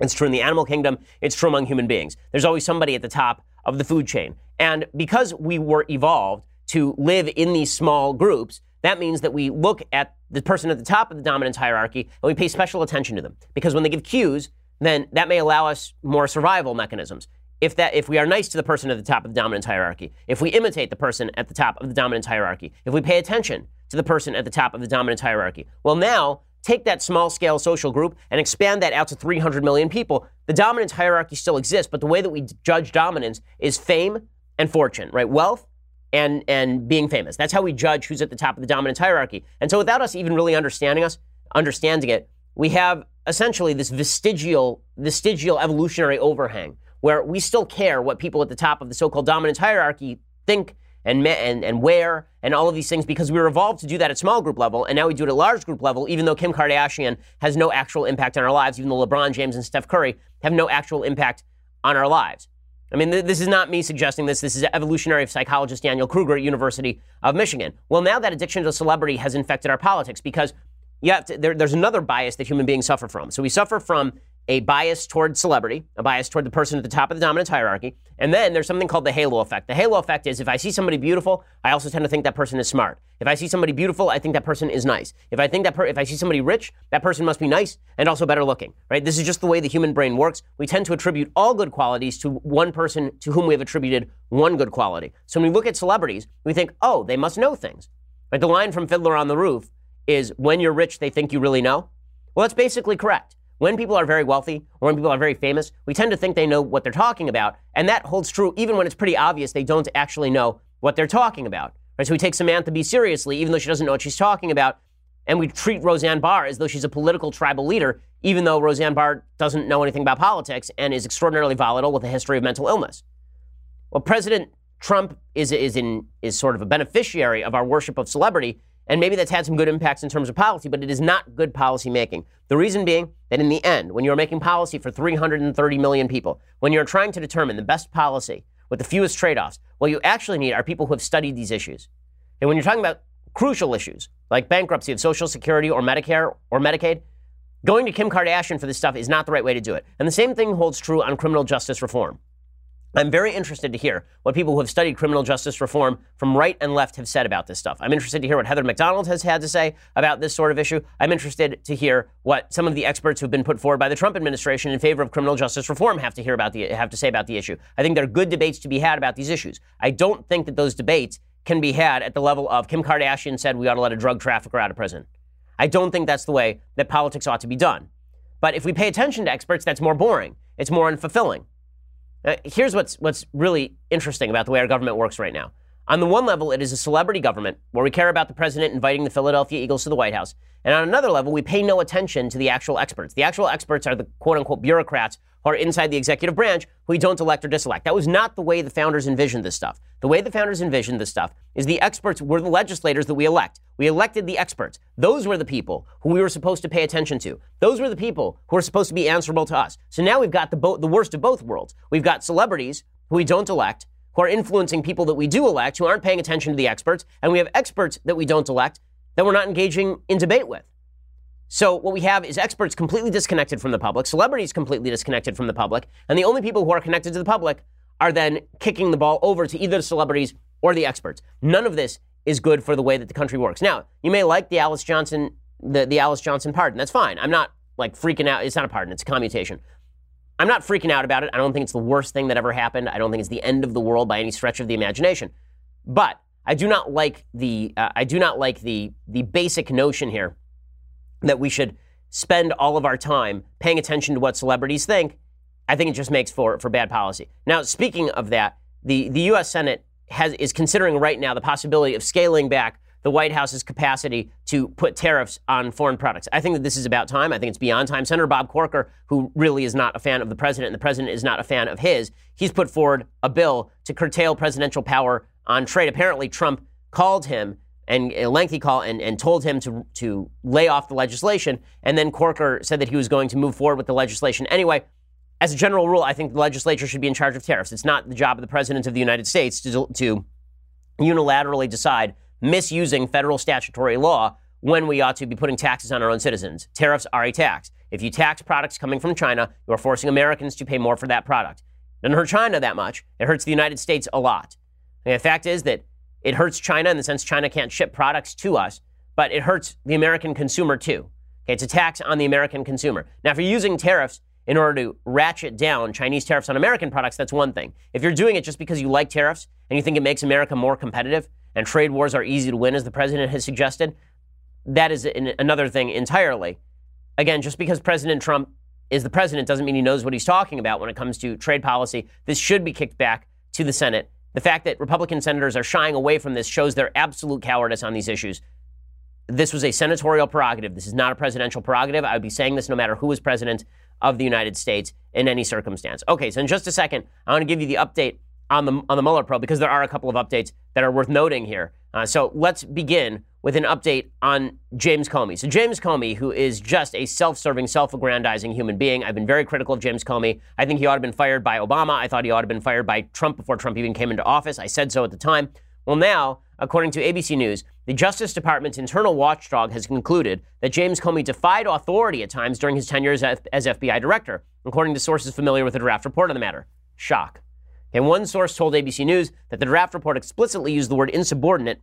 It's true in the animal kingdom, it's true among human beings. There's always somebody at the top of the food chain. And because we were evolved to live in these small groups, that means that we look at the person at the top of the dominance hierarchy and we pay special attention to them. Because when they give cues, then that may allow us more survival mechanisms if that if we are nice to the person at the top of the dominance hierarchy, if we imitate the person at the top of the dominance hierarchy, if we pay attention to the person at the top of the dominance hierarchy, well now take that small scale social group and expand that out to 300 million people. The dominance hierarchy still exists, but the way that we judge dominance is fame and fortune, right? Wealth and and being famous. That's how we judge who's at the top of the dominance hierarchy. And so without us even really understanding us, understanding it, we have essentially this vestigial vestigial evolutionary overhang where we still care what people at the top of the so-called dominance hierarchy think and, and, and wear and all of these things because we were evolved to do that at small group level and now we do it at a large group level even though Kim Kardashian has no actual impact on our lives even though LeBron James and Steph Curry have no actual impact on our lives. I mean, th- this is not me suggesting this. This is evolutionary psychologist Daniel Kruger at University of Michigan. Well, now that addiction to celebrity has infected our politics because you have to, there, there's another bias that human beings suffer from. So we suffer from a bias toward celebrity, a bias toward the person at the top of the dominance hierarchy. And then there's something called the halo effect. The halo effect is if I see somebody beautiful, I also tend to think that person is smart. If I see somebody beautiful, I think that person is nice. If I think that per- if I see somebody rich, that person must be nice and also better looking, right? This is just the way the human brain works. We tend to attribute all good qualities to one person to whom we have attributed one good quality. So when we look at celebrities, we think, "Oh, they must know things." Right? The line from Fiddler on the Roof is when you're rich, they think you really know. Well, that's basically correct. When people are very wealthy or when people are very famous, we tend to think they know what they're talking about. And that holds true even when it's pretty obvious they don't actually know what they're talking about. Right? So we take Samantha Bee seriously, even though she doesn't know what she's talking about. And we treat Roseanne Barr as though she's a political tribal leader, even though Roseanne Barr doesn't know anything about politics and is extraordinarily volatile with a history of mental illness. Well, President Trump is, is, in, is sort of a beneficiary of our worship of celebrity and maybe that's had some good impacts in terms of policy, but it is not good policy making. The reason being that in the end, when you're making policy for 330 million people, when you're trying to determine the best policy with the fewest trade offs, what you actually need are people who have studied these issues. And when you're talking about crucial issues like bankruptcy of Social Security or Medicare or Medicaid, going to Kim Kardashian for this stuff is not the right way to do it. And the same thing holds true on criminal justice reform. I'm very interested to hear what people who have studied criminal justice reform from right and left have said about this stuff. I'm interested to hear what Heather Mac Donald has had to say about this sort of issue. I'm interested to hear what some of the experts who've been put forward by the Trump administration in favor of criminal justice reform have to hear about the have to say about the issue. I think there are good debates to be had about these issues. I don't think that those debates can be had at the level of Kim Kardashian said we ought to let a drug trafficker out of prison. I don't think that's the way that politics ought to be done. But if we pay attention to experts, that's more boring. It's more unfulfilling. Uh, here's what's, what's really interesting about the way our government works right now. On the one level, it is a celebrity government where we care about the president inviting the Philadelphia Eagles to the White House. And on another level, we pay no attention to the actual experts. The actual experts are the quote unquote bureaucrats are inside the executive branch who we don't elect or diselect. That was not the way the founders envisioned this stuff. The way the founders envisioned this stuff is the experts were the legislators that we elect. We elected the experts. Those were the people who we were supposed to pay attention to. Those were the people who were supposed to be answerable to us. So now we've got the, bo- the worst of both worlds. We've got celebrities who we don't elect, who are influencing people that we do elect, who aren't paying attention to the experts, and we have experts that we don't elect that we're not engaging in debate with. So what we have is experts completely disconnected from the public, celebrities completely disconnected from the public, and the only people who are connected to the public are then kicking the ball over to either the celebrities or the experts. None of this is good for the way that the country works. Now, you may like the Alice Johnson the, the Alice Johnson pardon. That's fine. I'm not like freaking out. It's not a pardon, it's a commutation. I'm not freaking out about it. I don't think it's the worst thing that ever happened. I don't think it's the end of the world by any stretch of the imagination. But I do not like the uh, I do not like the the basic notion here that we should spend all of our time paying attention to what celebrities think, I think it just makes for, for bad policy. Now, speaking of that, the, the U.S. Senate has, is considering right now the possibility of scaling back the White House's capacity to put tariffs on foreign products. I think that this is about time. I think it's beyond time. Senator Bob Corker, who really is not a fan of the president, and the president is not a fan of his, he's put forward a bill to curtail presidential power on trade. Apparently, Trump called him and a lengthy call and, and told him to, to lay off the legislation. And then Corker said that he was going to move forward with the legislation anyway. As a general rule, I think the legislature should be in charge of tariffs. It's not the job of the President of the United States to, to unilaterally decide misusing federal statutory law when we ought to be putting taxes on our own citizens. Tariffs are a tax. If you tax products coming from China, you are forcing Americans to pay more for that product. It doesn't hurt China that much. It hurts the United States a lot. And the fact is that it hurts China in the sense China can't ship products to us, but it hurts the American consumer too. Okay, it's a tax on the American consumer. Now, if you're using tariffs in order to ratchet down Chinese tariffs on American products, that's one thing. If you're doing it just because you like tariffs and you think it makes America more competitive and trade wars are easy to win, as the president has suggested, that is another thing entirely. Again, just because President Trump is the president doesn't mean he knows what he's talking about when it comes to trade policy. This should be kicked back to the Senate the fact that Republican senators are shying away from this shows their absolute cowardice on these issues. This was a senatorial prerogative. This is not a presidential prerogative. I would be saying this no matter who is president of the United States in any circumstance. Okay, so in just a second, I want to give you the update on the on the Mueller probe because there are a couple of updates that are worth noting here. Uh, so let's begin with an update on James Comey. So, James Comey, who is just a self serving, self aggrandizing human being, I've been very critical of James Comey. I think he ought to have been fired by Obama. I thought he ought to have been fired by Trump before Trump even came into office. I said so at the time. Well, now, according to ABC News, the Justice Department's internal watchdog has concluded that James Comey defied authority at times during his tenure as, as FBI director, according to sources familiar with the draft report on the matter. Shock. And one source told ABC News that the draft report explicitly used the word insubordinate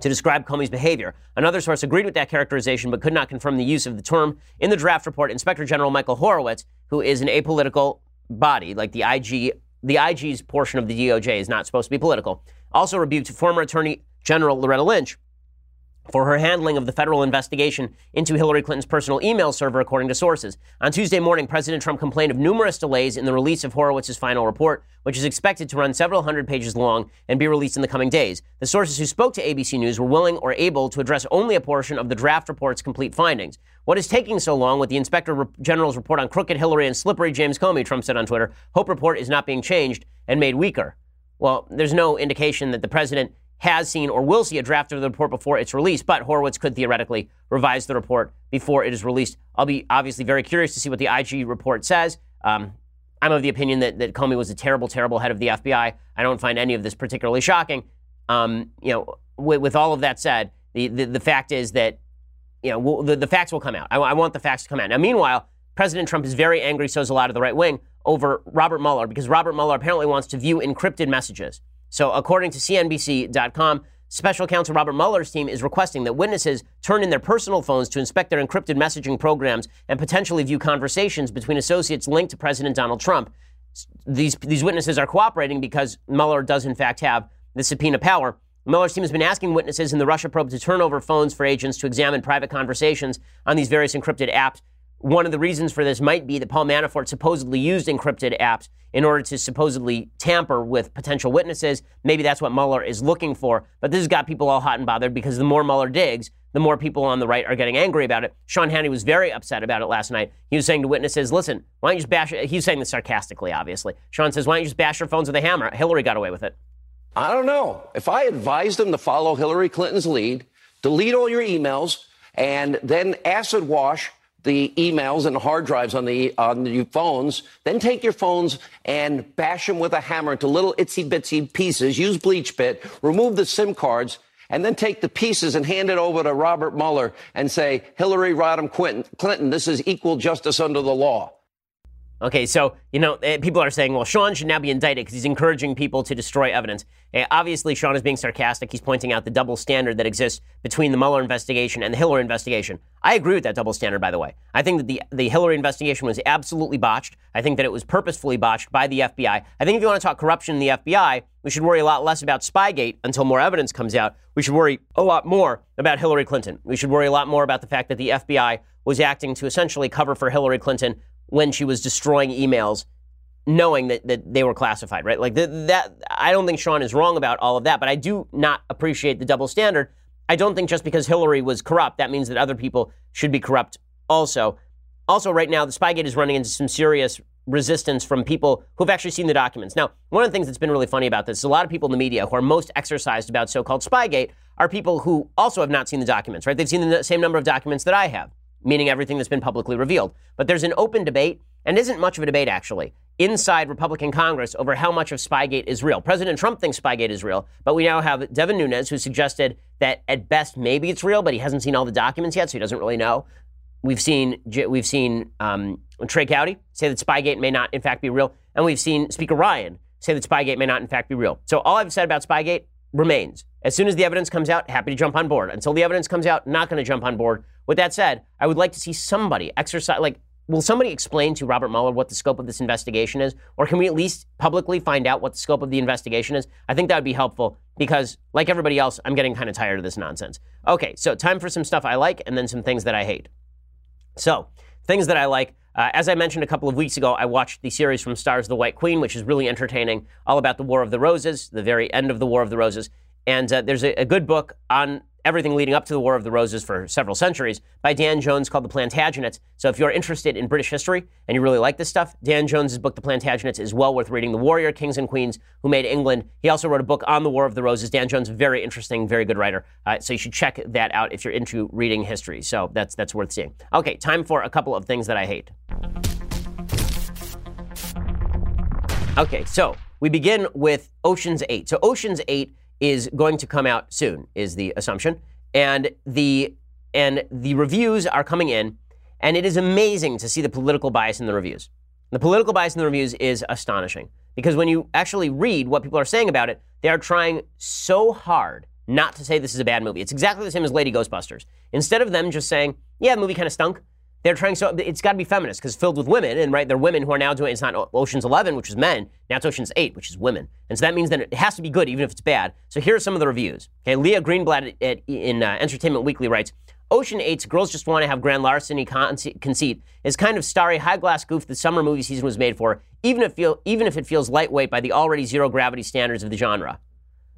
to describe Comey's behavior. Another source agreed with that characterization but could not confirm the use of the term. In the draft report, Inspector General Michael Horowitz, who is an apolitical body, like the IG, the IG's portion of the DOJ is not supposed to be political, also rebuked former Attorney General Loretta Lynch for her handling of the federal investigation into Hillary Clinton's personal email server, according to sources. On Tuesday morning, President Trump complained of numerous delays in the release of Horowitz's final report, which is expected to run several hundred pages long and be released in the coming days. The sources who spoke to ABC News were willing or able to address only a portion of the draft report's complete findings. What is taking so long with the Inspector General's report on crooked Hillary and slippery James Comey, Trump said on Twitter. Hope report is not being changed and made weaker. Well, there's no indication that the president has seen or will see a draft of the report before it's released, but Horowitz could theoretically revise the report before it is released. I'll be obviously very curious to see what the IG report says. Um, I'm of the opinion that, that Comey was a terrible, terrible head of the FBI. I don't find any of this particularly shocking. Um, you know, with, with, all of that said, the, the, the fact is that, you know, we'll, the, the facts will come out. I, I want the facts to come out. Now, meanwhile, President Trump is very angry, so is a lot of the right wing, over Robert Mueller because Robert Mueller apparently wants to view encrypted messages. So, according to CNBC.com, Special Counsel Robert Mueller's team is requesting that witnesses turn in their personal phones to inspect their encrypted messaging programs and potentially view conversations between associates linked to President Donald Trump. These, these witnesses are cooperating because Mueller does, in fact, have the subpoena power. Mueller's team has been asking witnesses in the Russia probe to turn over phones for agents to examine private conversations on these various encrypted apps one of the reasons for this might be that Paul Manafort supposedly used encrypted apps in order to supposedly tamper with potential witnesses. Maybe that's what Mueller is looking for. But this has got people all hot and bothered because the more Mueller digs, the more people on the right are getting angry about it. Sean Hannity was very upset about it last night. He was saying to witnesses, listen, why don't you just bash? He's saying this sarcastically, obviously. Sean says, why don't you just bash your phones with a hammer? Hillary got away with it. I don't know. If I advised them to follow Hillary Clinton's lead, delete all your emails, and then acid wash the emails and hard drives on the on the phones. Then take your phones and bash them with a hammer into little itsy bitsy pieces. Use BleachBit, Remove the SIM cards. And then take the pieces and hand it over to Robert Mueller and say, Hillary Rodham Clinton, this is equal justice under the law. Okay, so, you know, eh, people are saying, well, Sean should now be indicted because he's encouraging people to destroy evidence. Uh, obviously, Sean is being sarcastic. He's pointing out the double standard that exists between the Mueller investigation and the Hillary investigation. I agree with that double standard, by the way. I think that the, the Hillary investigation was absolutely botched. I think that it was purposefully botched by the FBI. I think if you want to talk corruption in the FBI, we should worry a lot less about Spygate until more evidence comes out. We should worry a lot more about Hillary Clinton. We should worry a lot more about the fact that the FBI was acting to essentially cover for Hillary Clinton when she was destroying emails knowing that, that they were classified, right? Like the, that, I don't think Sean is wrong about all of that, but I do not appreciate the double standard. I don't think just because Hillary was corrupt, that means that other people should be corrupt also. Also, right now, the Spygate is running into some serious resistance from people who've actually seen the documents. Now, one of the things that's been really funny about this is a lot of people in the media who are most exercised about so-called Spygate are people who also have not seen the documents, right? They've seen the same number of documents that I have meaning everything that's been publicly revealed. But there's an open debate, and isn't much of a debate actually, inside Republican Congress over how much of Spygate is real. President Trump thinks Spygate is real, but we now have Devin Nunes who suggested that at best maybe it's real, but he hasn't seen all the documents yet, so he doesn't really know. We've seen we've seen um, Trey Gowdy say that Spygate may not in fact be real, and we've seen Speaker Ryan say that Spygate may not in fact be real. So all I've said about Spygate remains. As soon as the evidence comes out, happy to jump on board. Until the evidence comes out, not going to jump on board. With that said, I would like to see somebody exercise, like, will somebody explain to Robert Mueller what the scope of this investigation is? Or can we at least publicly find out what the scope of the investigation is? I think that would be helpful because, like everybody else, I'm getting kind of tired of this nonsense. Okay, so time for some stuff I like and then some things that I hate. So, things that I like. Uh, as I mentioned a couple of weeks ago, I watched the series from Starz The White Queen, which is really entertaining, all about the War of the Roses, the very end of the War of the Roses. And uh, there's a, a, good book on everything leading up to the War of the Roses for several centuries by Dan Jones called The Plantagenets. So if you're interested in British history and you really like this stuff, Dan Jones's book, The Plantagenets, is well worth reading. The warrior kings and queens who made England. He also wrote a book on the War of the Roses. Dan Jones, very interesting, very good writer. Uh, so you should check that out if you're into reading history. So that's that's worth seeing. Okay, time for a couple of things that I hate. Okay, so we begin with Ocean's 8. So Ocean's 8 is going to come out soon, is the assumption. And the and the reviews are coming in, and it is amazing to see the political bias in the reviews. The political bias in the reviews is astonishing because when you actually read what people are saying about it, they are trying so hard not to say this is a bad movie. It's exactly the same as Lady Ghostbusters. Instead of them just saying, "Yeah, the movie kind of stunk," they're trying so it's got to be feminist because filled with women and right they're women who are now doing it's not oceans 11 which is men now it's oceans 8 which is women. And so that means that it has to be good even if it's bad. So here are some of the reviews okay? Leah greenblatt at, at, in uh, entertainment weekly writes Ocean 8's Girls Just Want to Have Grand Larceny conceit is kind of starry, high glass goof the summer movie season was made for, even if, feel, even if it feels lightweight by the already zero gravity standards of the genre.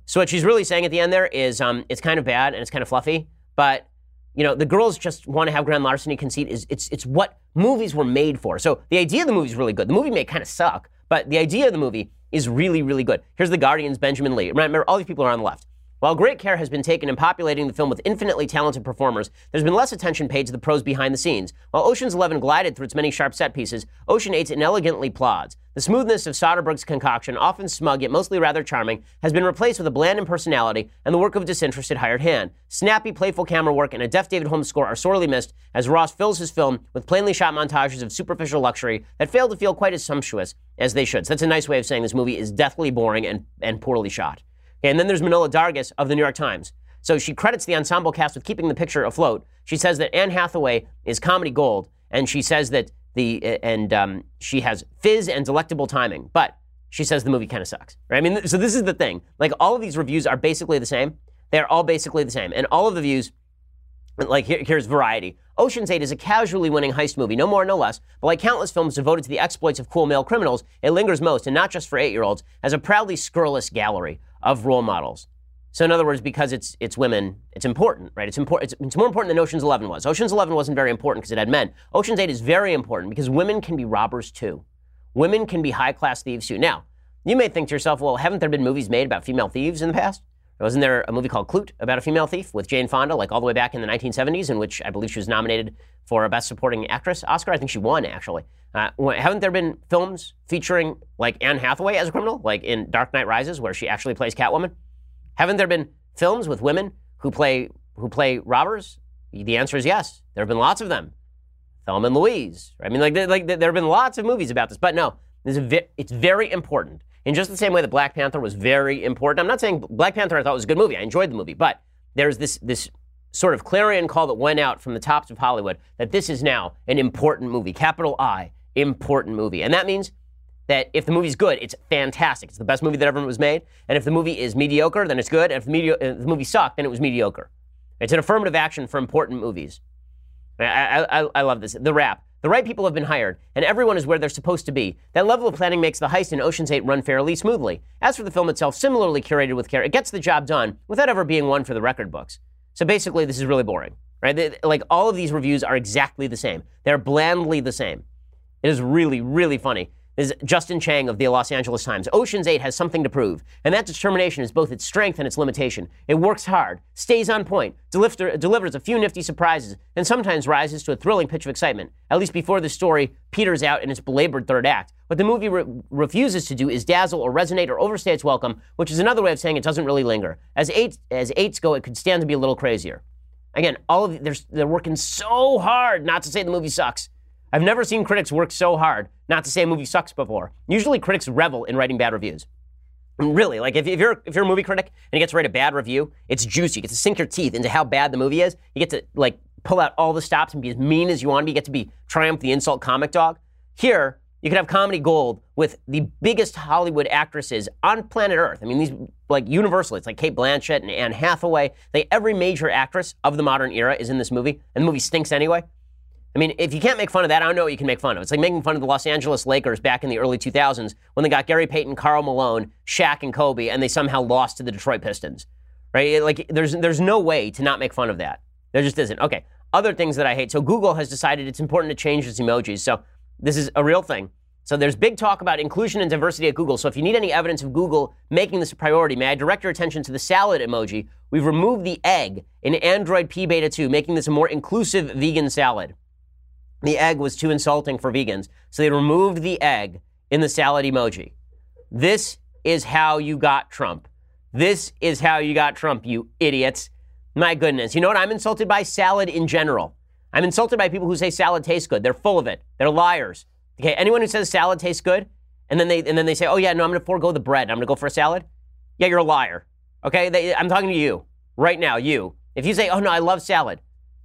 So, what she's really saying at the end there is um, it's kind of bad and it's kind of fluffy, but you know, the girls just want to have grand larceny conceit is it's it's what movies were made for. So the idea of the movie is really good. The movie may kind of suck, but the idea of the movie is really, really good. Here's the Guardian's Benjamin Lee. Remember, all these people are on the left. While great care has been taken in populating the film with infinitely talented performers, there's been less attention paid to the pros behind the scenes. While Ocean's Eleven glided through its many sharp set pieces, Ocean 8 inelegantly plods. The smoothness of Soderbergh's concoction, often smug yet mostly rather charming, has been replaced with a bland impersonality and the work of disinterested hired hand. Snappy, playful camera work and a deft David Holmes score are sorely missed as Ross fills his film with plainly shot montages of superficial luxury that fail to feel quite as sumptuous as they should. So that's a nice way of saying this movie is deathly boring and, and poorly shot. And then there's Manohla Dargis of the New York Times. So she credits the ensemble cast with keeping the picture afloat. She says that Anne Hathaway is comedy gold, and she says that the and um, she has fizz and delectable timing. But she says the movie kind of sucks. Right? I mean, so this is the thing. Like all of these reviews are basically the same. They're all basically the same, and all of the views. Like here, here's variety. Ocean's 8 is a casually winning heist movie, no more, no less, but like countless films devoted to the exploits of cool male criminals, it lingers most, and not just for eight year olds, as a proudly scurrilous gallery of role models. So in other words, because it's it's women, it's important, right? It's important. It's, it's, more important than Ocean's Eleven was. Ocean's Eleven wasn't very important because it had men. Ocean's Eight is very important because women can be robbers too. Women can be high class thieves too. Now, you may think to yourself, well, haven't there been movies made about female thieves in the past? Wasn't there a movie called Klute about a female thief with Jane Fonda, like all the way back in the 1970s, in which I believe she was nominated for a Best Supporting Actress Oscar? I think she won actually. Uh, haven't there been films featuring like Anne Hathaway as a criminal, like in Dark Knight Rises, where she actually plays Catwoman? Haven't there been films with women who play who play robbers? The answer is yes. There have been lots of them. Thelma and Louise. I mean, like, like there have been lots of movies about this, but no, vi- it's very important. In just the same way that Black Panther was very important. I'm not saying Black Panther I thought was a good movie. I enjoyed the movie, but there's this this sort of clarion call that went out from the tops of Hollywood that this is now an important movie. Capital I, important movie, and that means that if the movie's good, it's fantastic. It's the best movie that ever was made. And if the movie is mediocre, then it's good. And if the, if the movie sucked, then it was mediocre. It's an affirmative action for important movies. I, I, I love this. The wrap. The right people have been hired, and everyone is where they're supposed to be. That level of planning makes the heist in Ocean's 8 run fairly smoothly. As for the film itself, similarly curated with care, it gets the job done without ever being one for the record books. So basically, this is really boring, right? They, like all of these reviews are exactly the same. They're blandly the same. It is really, really funny is Justin Chang of the Los Angeles Times. Ocean's 8 has something to prove, and that determination is both its strength and its limitation. It works hard, stays on point, deliver, delivers a few nifty surprises, and sometimes rises to a thrilling pitch of excitement, at least before the story peters out in its belabored third act. What the movie re- refuses to do is dazzle or resonate or overstay its welcome, which is another way of saying it doesn't really linger. As eight as eights go, it could stand to be a little crazier. Again, all of they're, they're working so hard not to say the movie sucks. I've never seen critics work so hard not to say a movie sucks before. Usually critics revel in writing bad reviews. Really, like if, if, you're if you're a movie critic and you get to write a bad review, it's juicy. You get to sink your teeth into how bad the movie is. You get to like pull out all the stops and be as mean as you want to be. You get to be triumph the insult comic dog. Here, you could have comedy gold with the biggest Hollywood actresses on planet Earth. I mean, these like universal. It's like Cate Blanchett and Anne Hathaway. Like every major actress of the modern era is in this movie, and the movie stinks anyway. I mean, if you can't make fun of that, I don't know what you can make fun of. It's like making fun of the Los Angeles Lakers back in the early 2000s when they got Gary Payton, Karl Malone, Shaq, and Kobe, and they somehow lost to the Detroit Pistons. Right? Like, there's there's no way to not make fun of that. There just isn't. Okay. Other things that I hate. So Google has decided it's important to change its emojis. So this is a real thing. So there's big talk about inclusion and diversity at Google. So if you need any evidence of Google making this a priority, may I direct your attention to the salad emoji? We've removed the egg in Android P Beta 2, making this a more inclusive vegan salad the egg was too insulting for vegans. So they removed the egg in the salad emoji. This is how you got Trump. This is how you got Trump, you idiots. My goodness. You know what I'm insulted by? Salad in general. I'm insulted by people who say salad tastes good. They're full of it. They're liars. Okay, anyone who says salad tastes good, and then they and then they say, "Oh yeah, no, I'm going to forego the bread. I'm going to go for a salad." Yeah, you're a liar. Okay, they, I'm talking to you right now. You. If you say, "Oh no, I love salad,"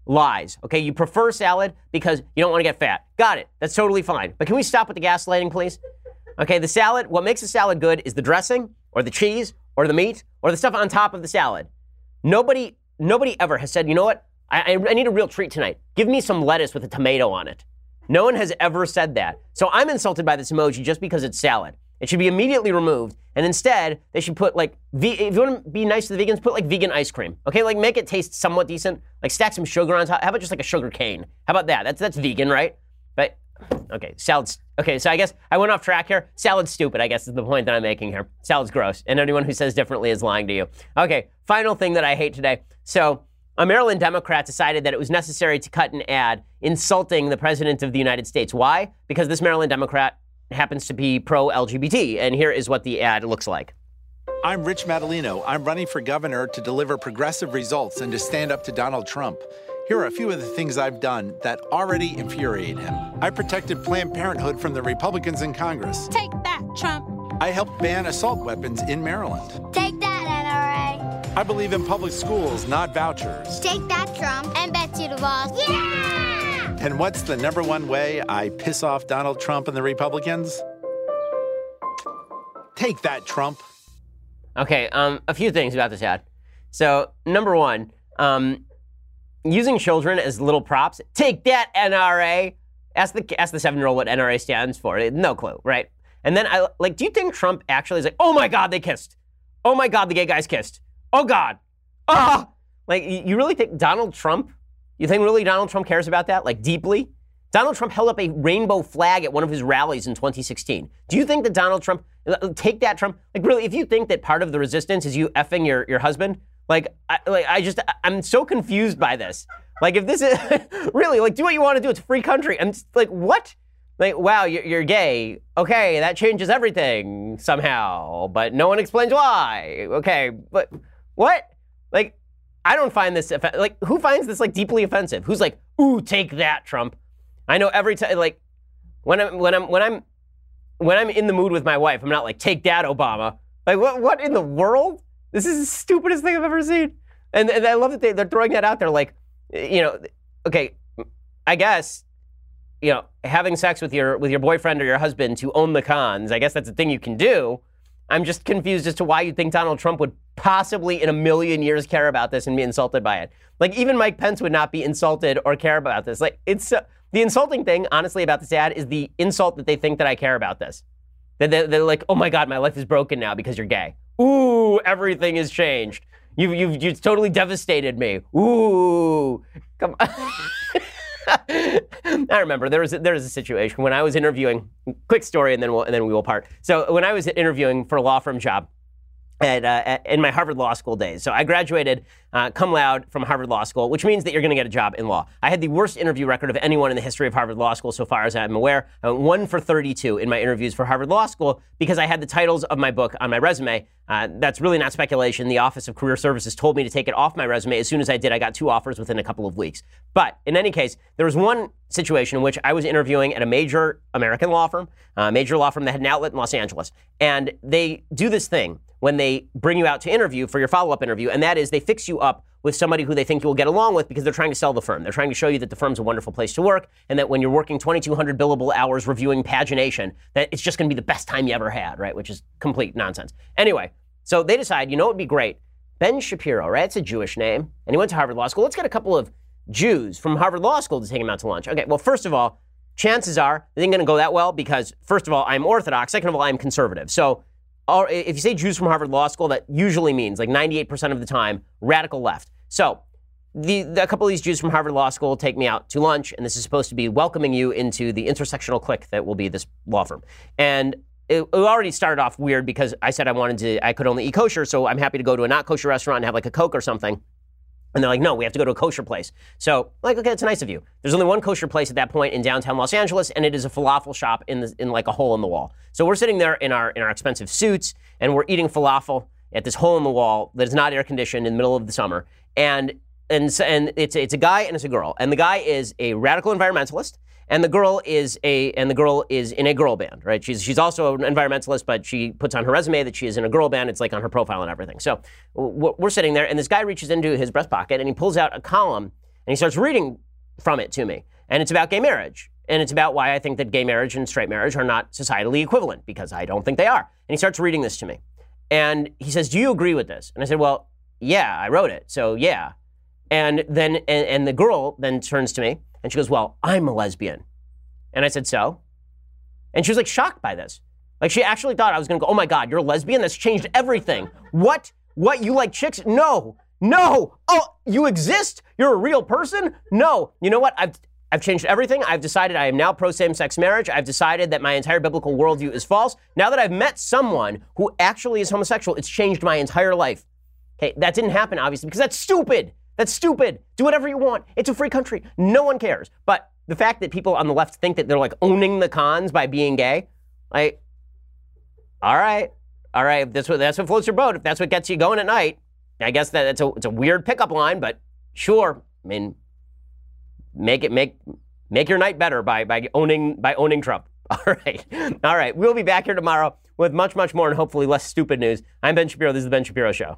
lies. Okay, you prefer salad because you don't want to get fat. Got it. That's totally fine. But can we stop with the gaslighting, please? Okay, the salad. What makes a salad good is the dressing, or the cheese, or the meat, or the stuff on top of the salad. Nobody, nobody ever has said, "You know what? I, I, need a real treat tonight. Give me some lettuce with a tomato on it." No one has ever said that. So I'm insulted by this emoji just because it's salad. It should be immediately removed. And instead, they should put like, if you want to be nice to the vegans, put like vegan ice cream. Okay, like make it taste somewhat decent. Like stack some sugar on top. How about just like a sugar cane? How about that? That's that's vegan, right? But okay, salad's okay. So I guess I went off track here. Salad's stupid. I guess is the point that I'm making here. Salad's gross, and anyone who says differently is lying to you. Okay, final thing that I hate today. So a Maryland Democrat decided that it was necessary to cut an ad insulting the President of the United States. Why? Because this Maryland Democrat happens to be pro LGBT. And here is what the ad looks like. I'm Rich Madaleno. I'm running for governor to deliver progressive results and to stand up to Donald Trump. Here are a few of the things I've done that already infuriate him. I protected Planned Parenthood from the Republicans in Congress. Take that, Trump. I helped ban assault weapons in Maryland. Take that, NRA. I believe in public schools, not vouchers. Take that, Trump. And Betsy DeVos. Yeah! And what's the number one way I piss off Donald Trump and the Republicans? Take that, Trump. Okay, um, a few things about this ad. So, number one, um, using children as little props. Take that, NRA. Ask the ask the seven year old what NRA stands for. No clue, right? And then I like. Do you think Trump actually is like, oh my God, they kissed? Oh my God, the gay guys kissed. Oh God. Ah. Like, you really think Donald Trump? You think really Donald Trump cares about that? Like deeply? Donald Trump held up a rainbow flag at one of his rallies in 2016. Do you think that Donald Trump uh, uh, take that Trump? Like really, if you think that part of the resistance is you effing your, your husband, like I, like I just I'm so confused by this. Like if this is [laughs] really like do what you want to do. It's a free country. I'm just, like what? Like wow, you're, you're gay. Okay, that changes everything somehow, but no one explains why. Okay, but what? Like I don't find this like who finds this like deeply offensive? Who's like ooh take that Trump? I know every time like when I'm when I'm when I'm when I'm in the mood with my wife, I'm not like take that Obama. Like what what in the world? This is the stupidest thing I've ever seen. And, and I love that they, they're throwing that out there. Like, you know, okay, I guess, you know, having sex with your with your boyfriend or your husband to own the cons. I guess that's a thing you can do. I'm just confused as to why you think Donald Trump would possibly in a million years care about this and be insulted by it. Like even Mike Pence would not be insulted or care about this. Like it's uh, the insulting thing, honestly, about this ad is the insult that they think that I care about this. That they're, they're like, oh my God, my life is broken now because you're gay. Ooh, everything has changed. You've, you've, you've totally devastated me. Ooh, come on. [laughs] I remember there was a, there was a situation when I was interviewing. Quick story, and then we'll and then we will part. So when I was interviewing for a law firm job, at, uh, at, in my Harvard Law School days. So I graduated uh, cum laude from Harvard Law School, which means that you're going to get a job in law. I had the worst interview record of anyone in the history of Harvard Law School, so far as I'm aware. I went one for 32 in my interviews for Harvard Law School because I had the titles of my book on my resume. Uh, that's really not speculation. The Office of Career Services told me to take it off my resume. As soon as I did, I got two offers within a couple of weeks. But in any case, there was one situation in which I was interviewing at a major American law firm, a major law firm that had an outlet in Los Angeles, and they do this thing when they bring you out to interview for your follow up interview, and that is they fix you up with somebody who they think you will get along with because they're trying to sell the firm. They're trying to show you that the firm's a wonderful place to work and that when you're working 2,200 billable hours reviewing pagination, that it's just going to be the best time you ever had, right? Which is complete nonsense. Anyway, so they decide, you know, it would be great. Ben Shapiro, right? It's a Jewish name, and he went to Harvard Law School. Let's get a couple of Jews from Harvard Law School to take him out to lunch. Okay, well, first of all, chances are it ain't going to go that well because, first of all, I'm Orthodox. Second of all, I'm conservative. So if you say Jews from Harvard Law School, that usually means like 98% of the time radical left. So the, the, a couple of these Jews from Harvard Law School take me out to lunch, and this is supposed to be welcoming you into the intersectional clique that will be this law firm. And it, it, already started off weird because I said I wanted to, I could only eat kosher, so I'm happy to go to a not kosher restaurant and have like a Coke or something. And they're like, no, we have to go to a kosher place. So, like, okay, it's nice of you. There's only one kosher place at that point in downtown Los Angeles, and it is a falafel shop in the, in like a hole in the wall. So we're sitting there in our in our expensive suits, and we're eating falafel. at this hole in the wall that is not air conditioned in the middle of the summer. And and and it's it's a guy and it's a girl. And the guy is a radical environmentalist, and the girl is a and the girl is in a girl band, right? She's she's also an environmentalist, but she puts on her resume that she is in a girl band. It's like on her profile and everything. So we're sitting there, and this guy reaches into his breast pocket and he pulls out a column and he starts reading from it to me, and it's about gay marriage. And it's about why I think that gay marriage and straight marriage are not societally equivalent, because I don't think they are. And he starts reading this to me. And he says, Do you agree with this? And I said, Well, yeah, I wrote it. So yeah. And then, and, and the girl then turns to me and she goes, Well, I'm a lesbian. And I said, So? And she was like shocked by this. Like she actually thought I was to go, Oh my God, you're a lesbian? That's changed everything. What? What? You like chicks? No. No. Oh, you exist? You're a real person? No. You know what? I've I've changed everything. I've decided I am now pro same sex marriage. I've decided that my entire biblical worldview is false. Now that I've met someone who actually is homosexual, it's changed my entire life. Okay, that didn't happen, obviously, because that's stupid. That's stupid. Do whatever you want. It's a free country. No one cares. But the fact that people on the left think that they're like owning the cons by being gay, like, all right, all right, that's what that's what floats your boat. If that's what gets you going at night, I guess that it's a it's a weird pickup line, but sure. I mean, make it make make your night better by by owning by owning Trump. [laughs] All right. All right. We'll be back here tomorrow with much, much more and hopefully less stupid news. I'm Ben Shapiro. This is the Ben Shapiro Show.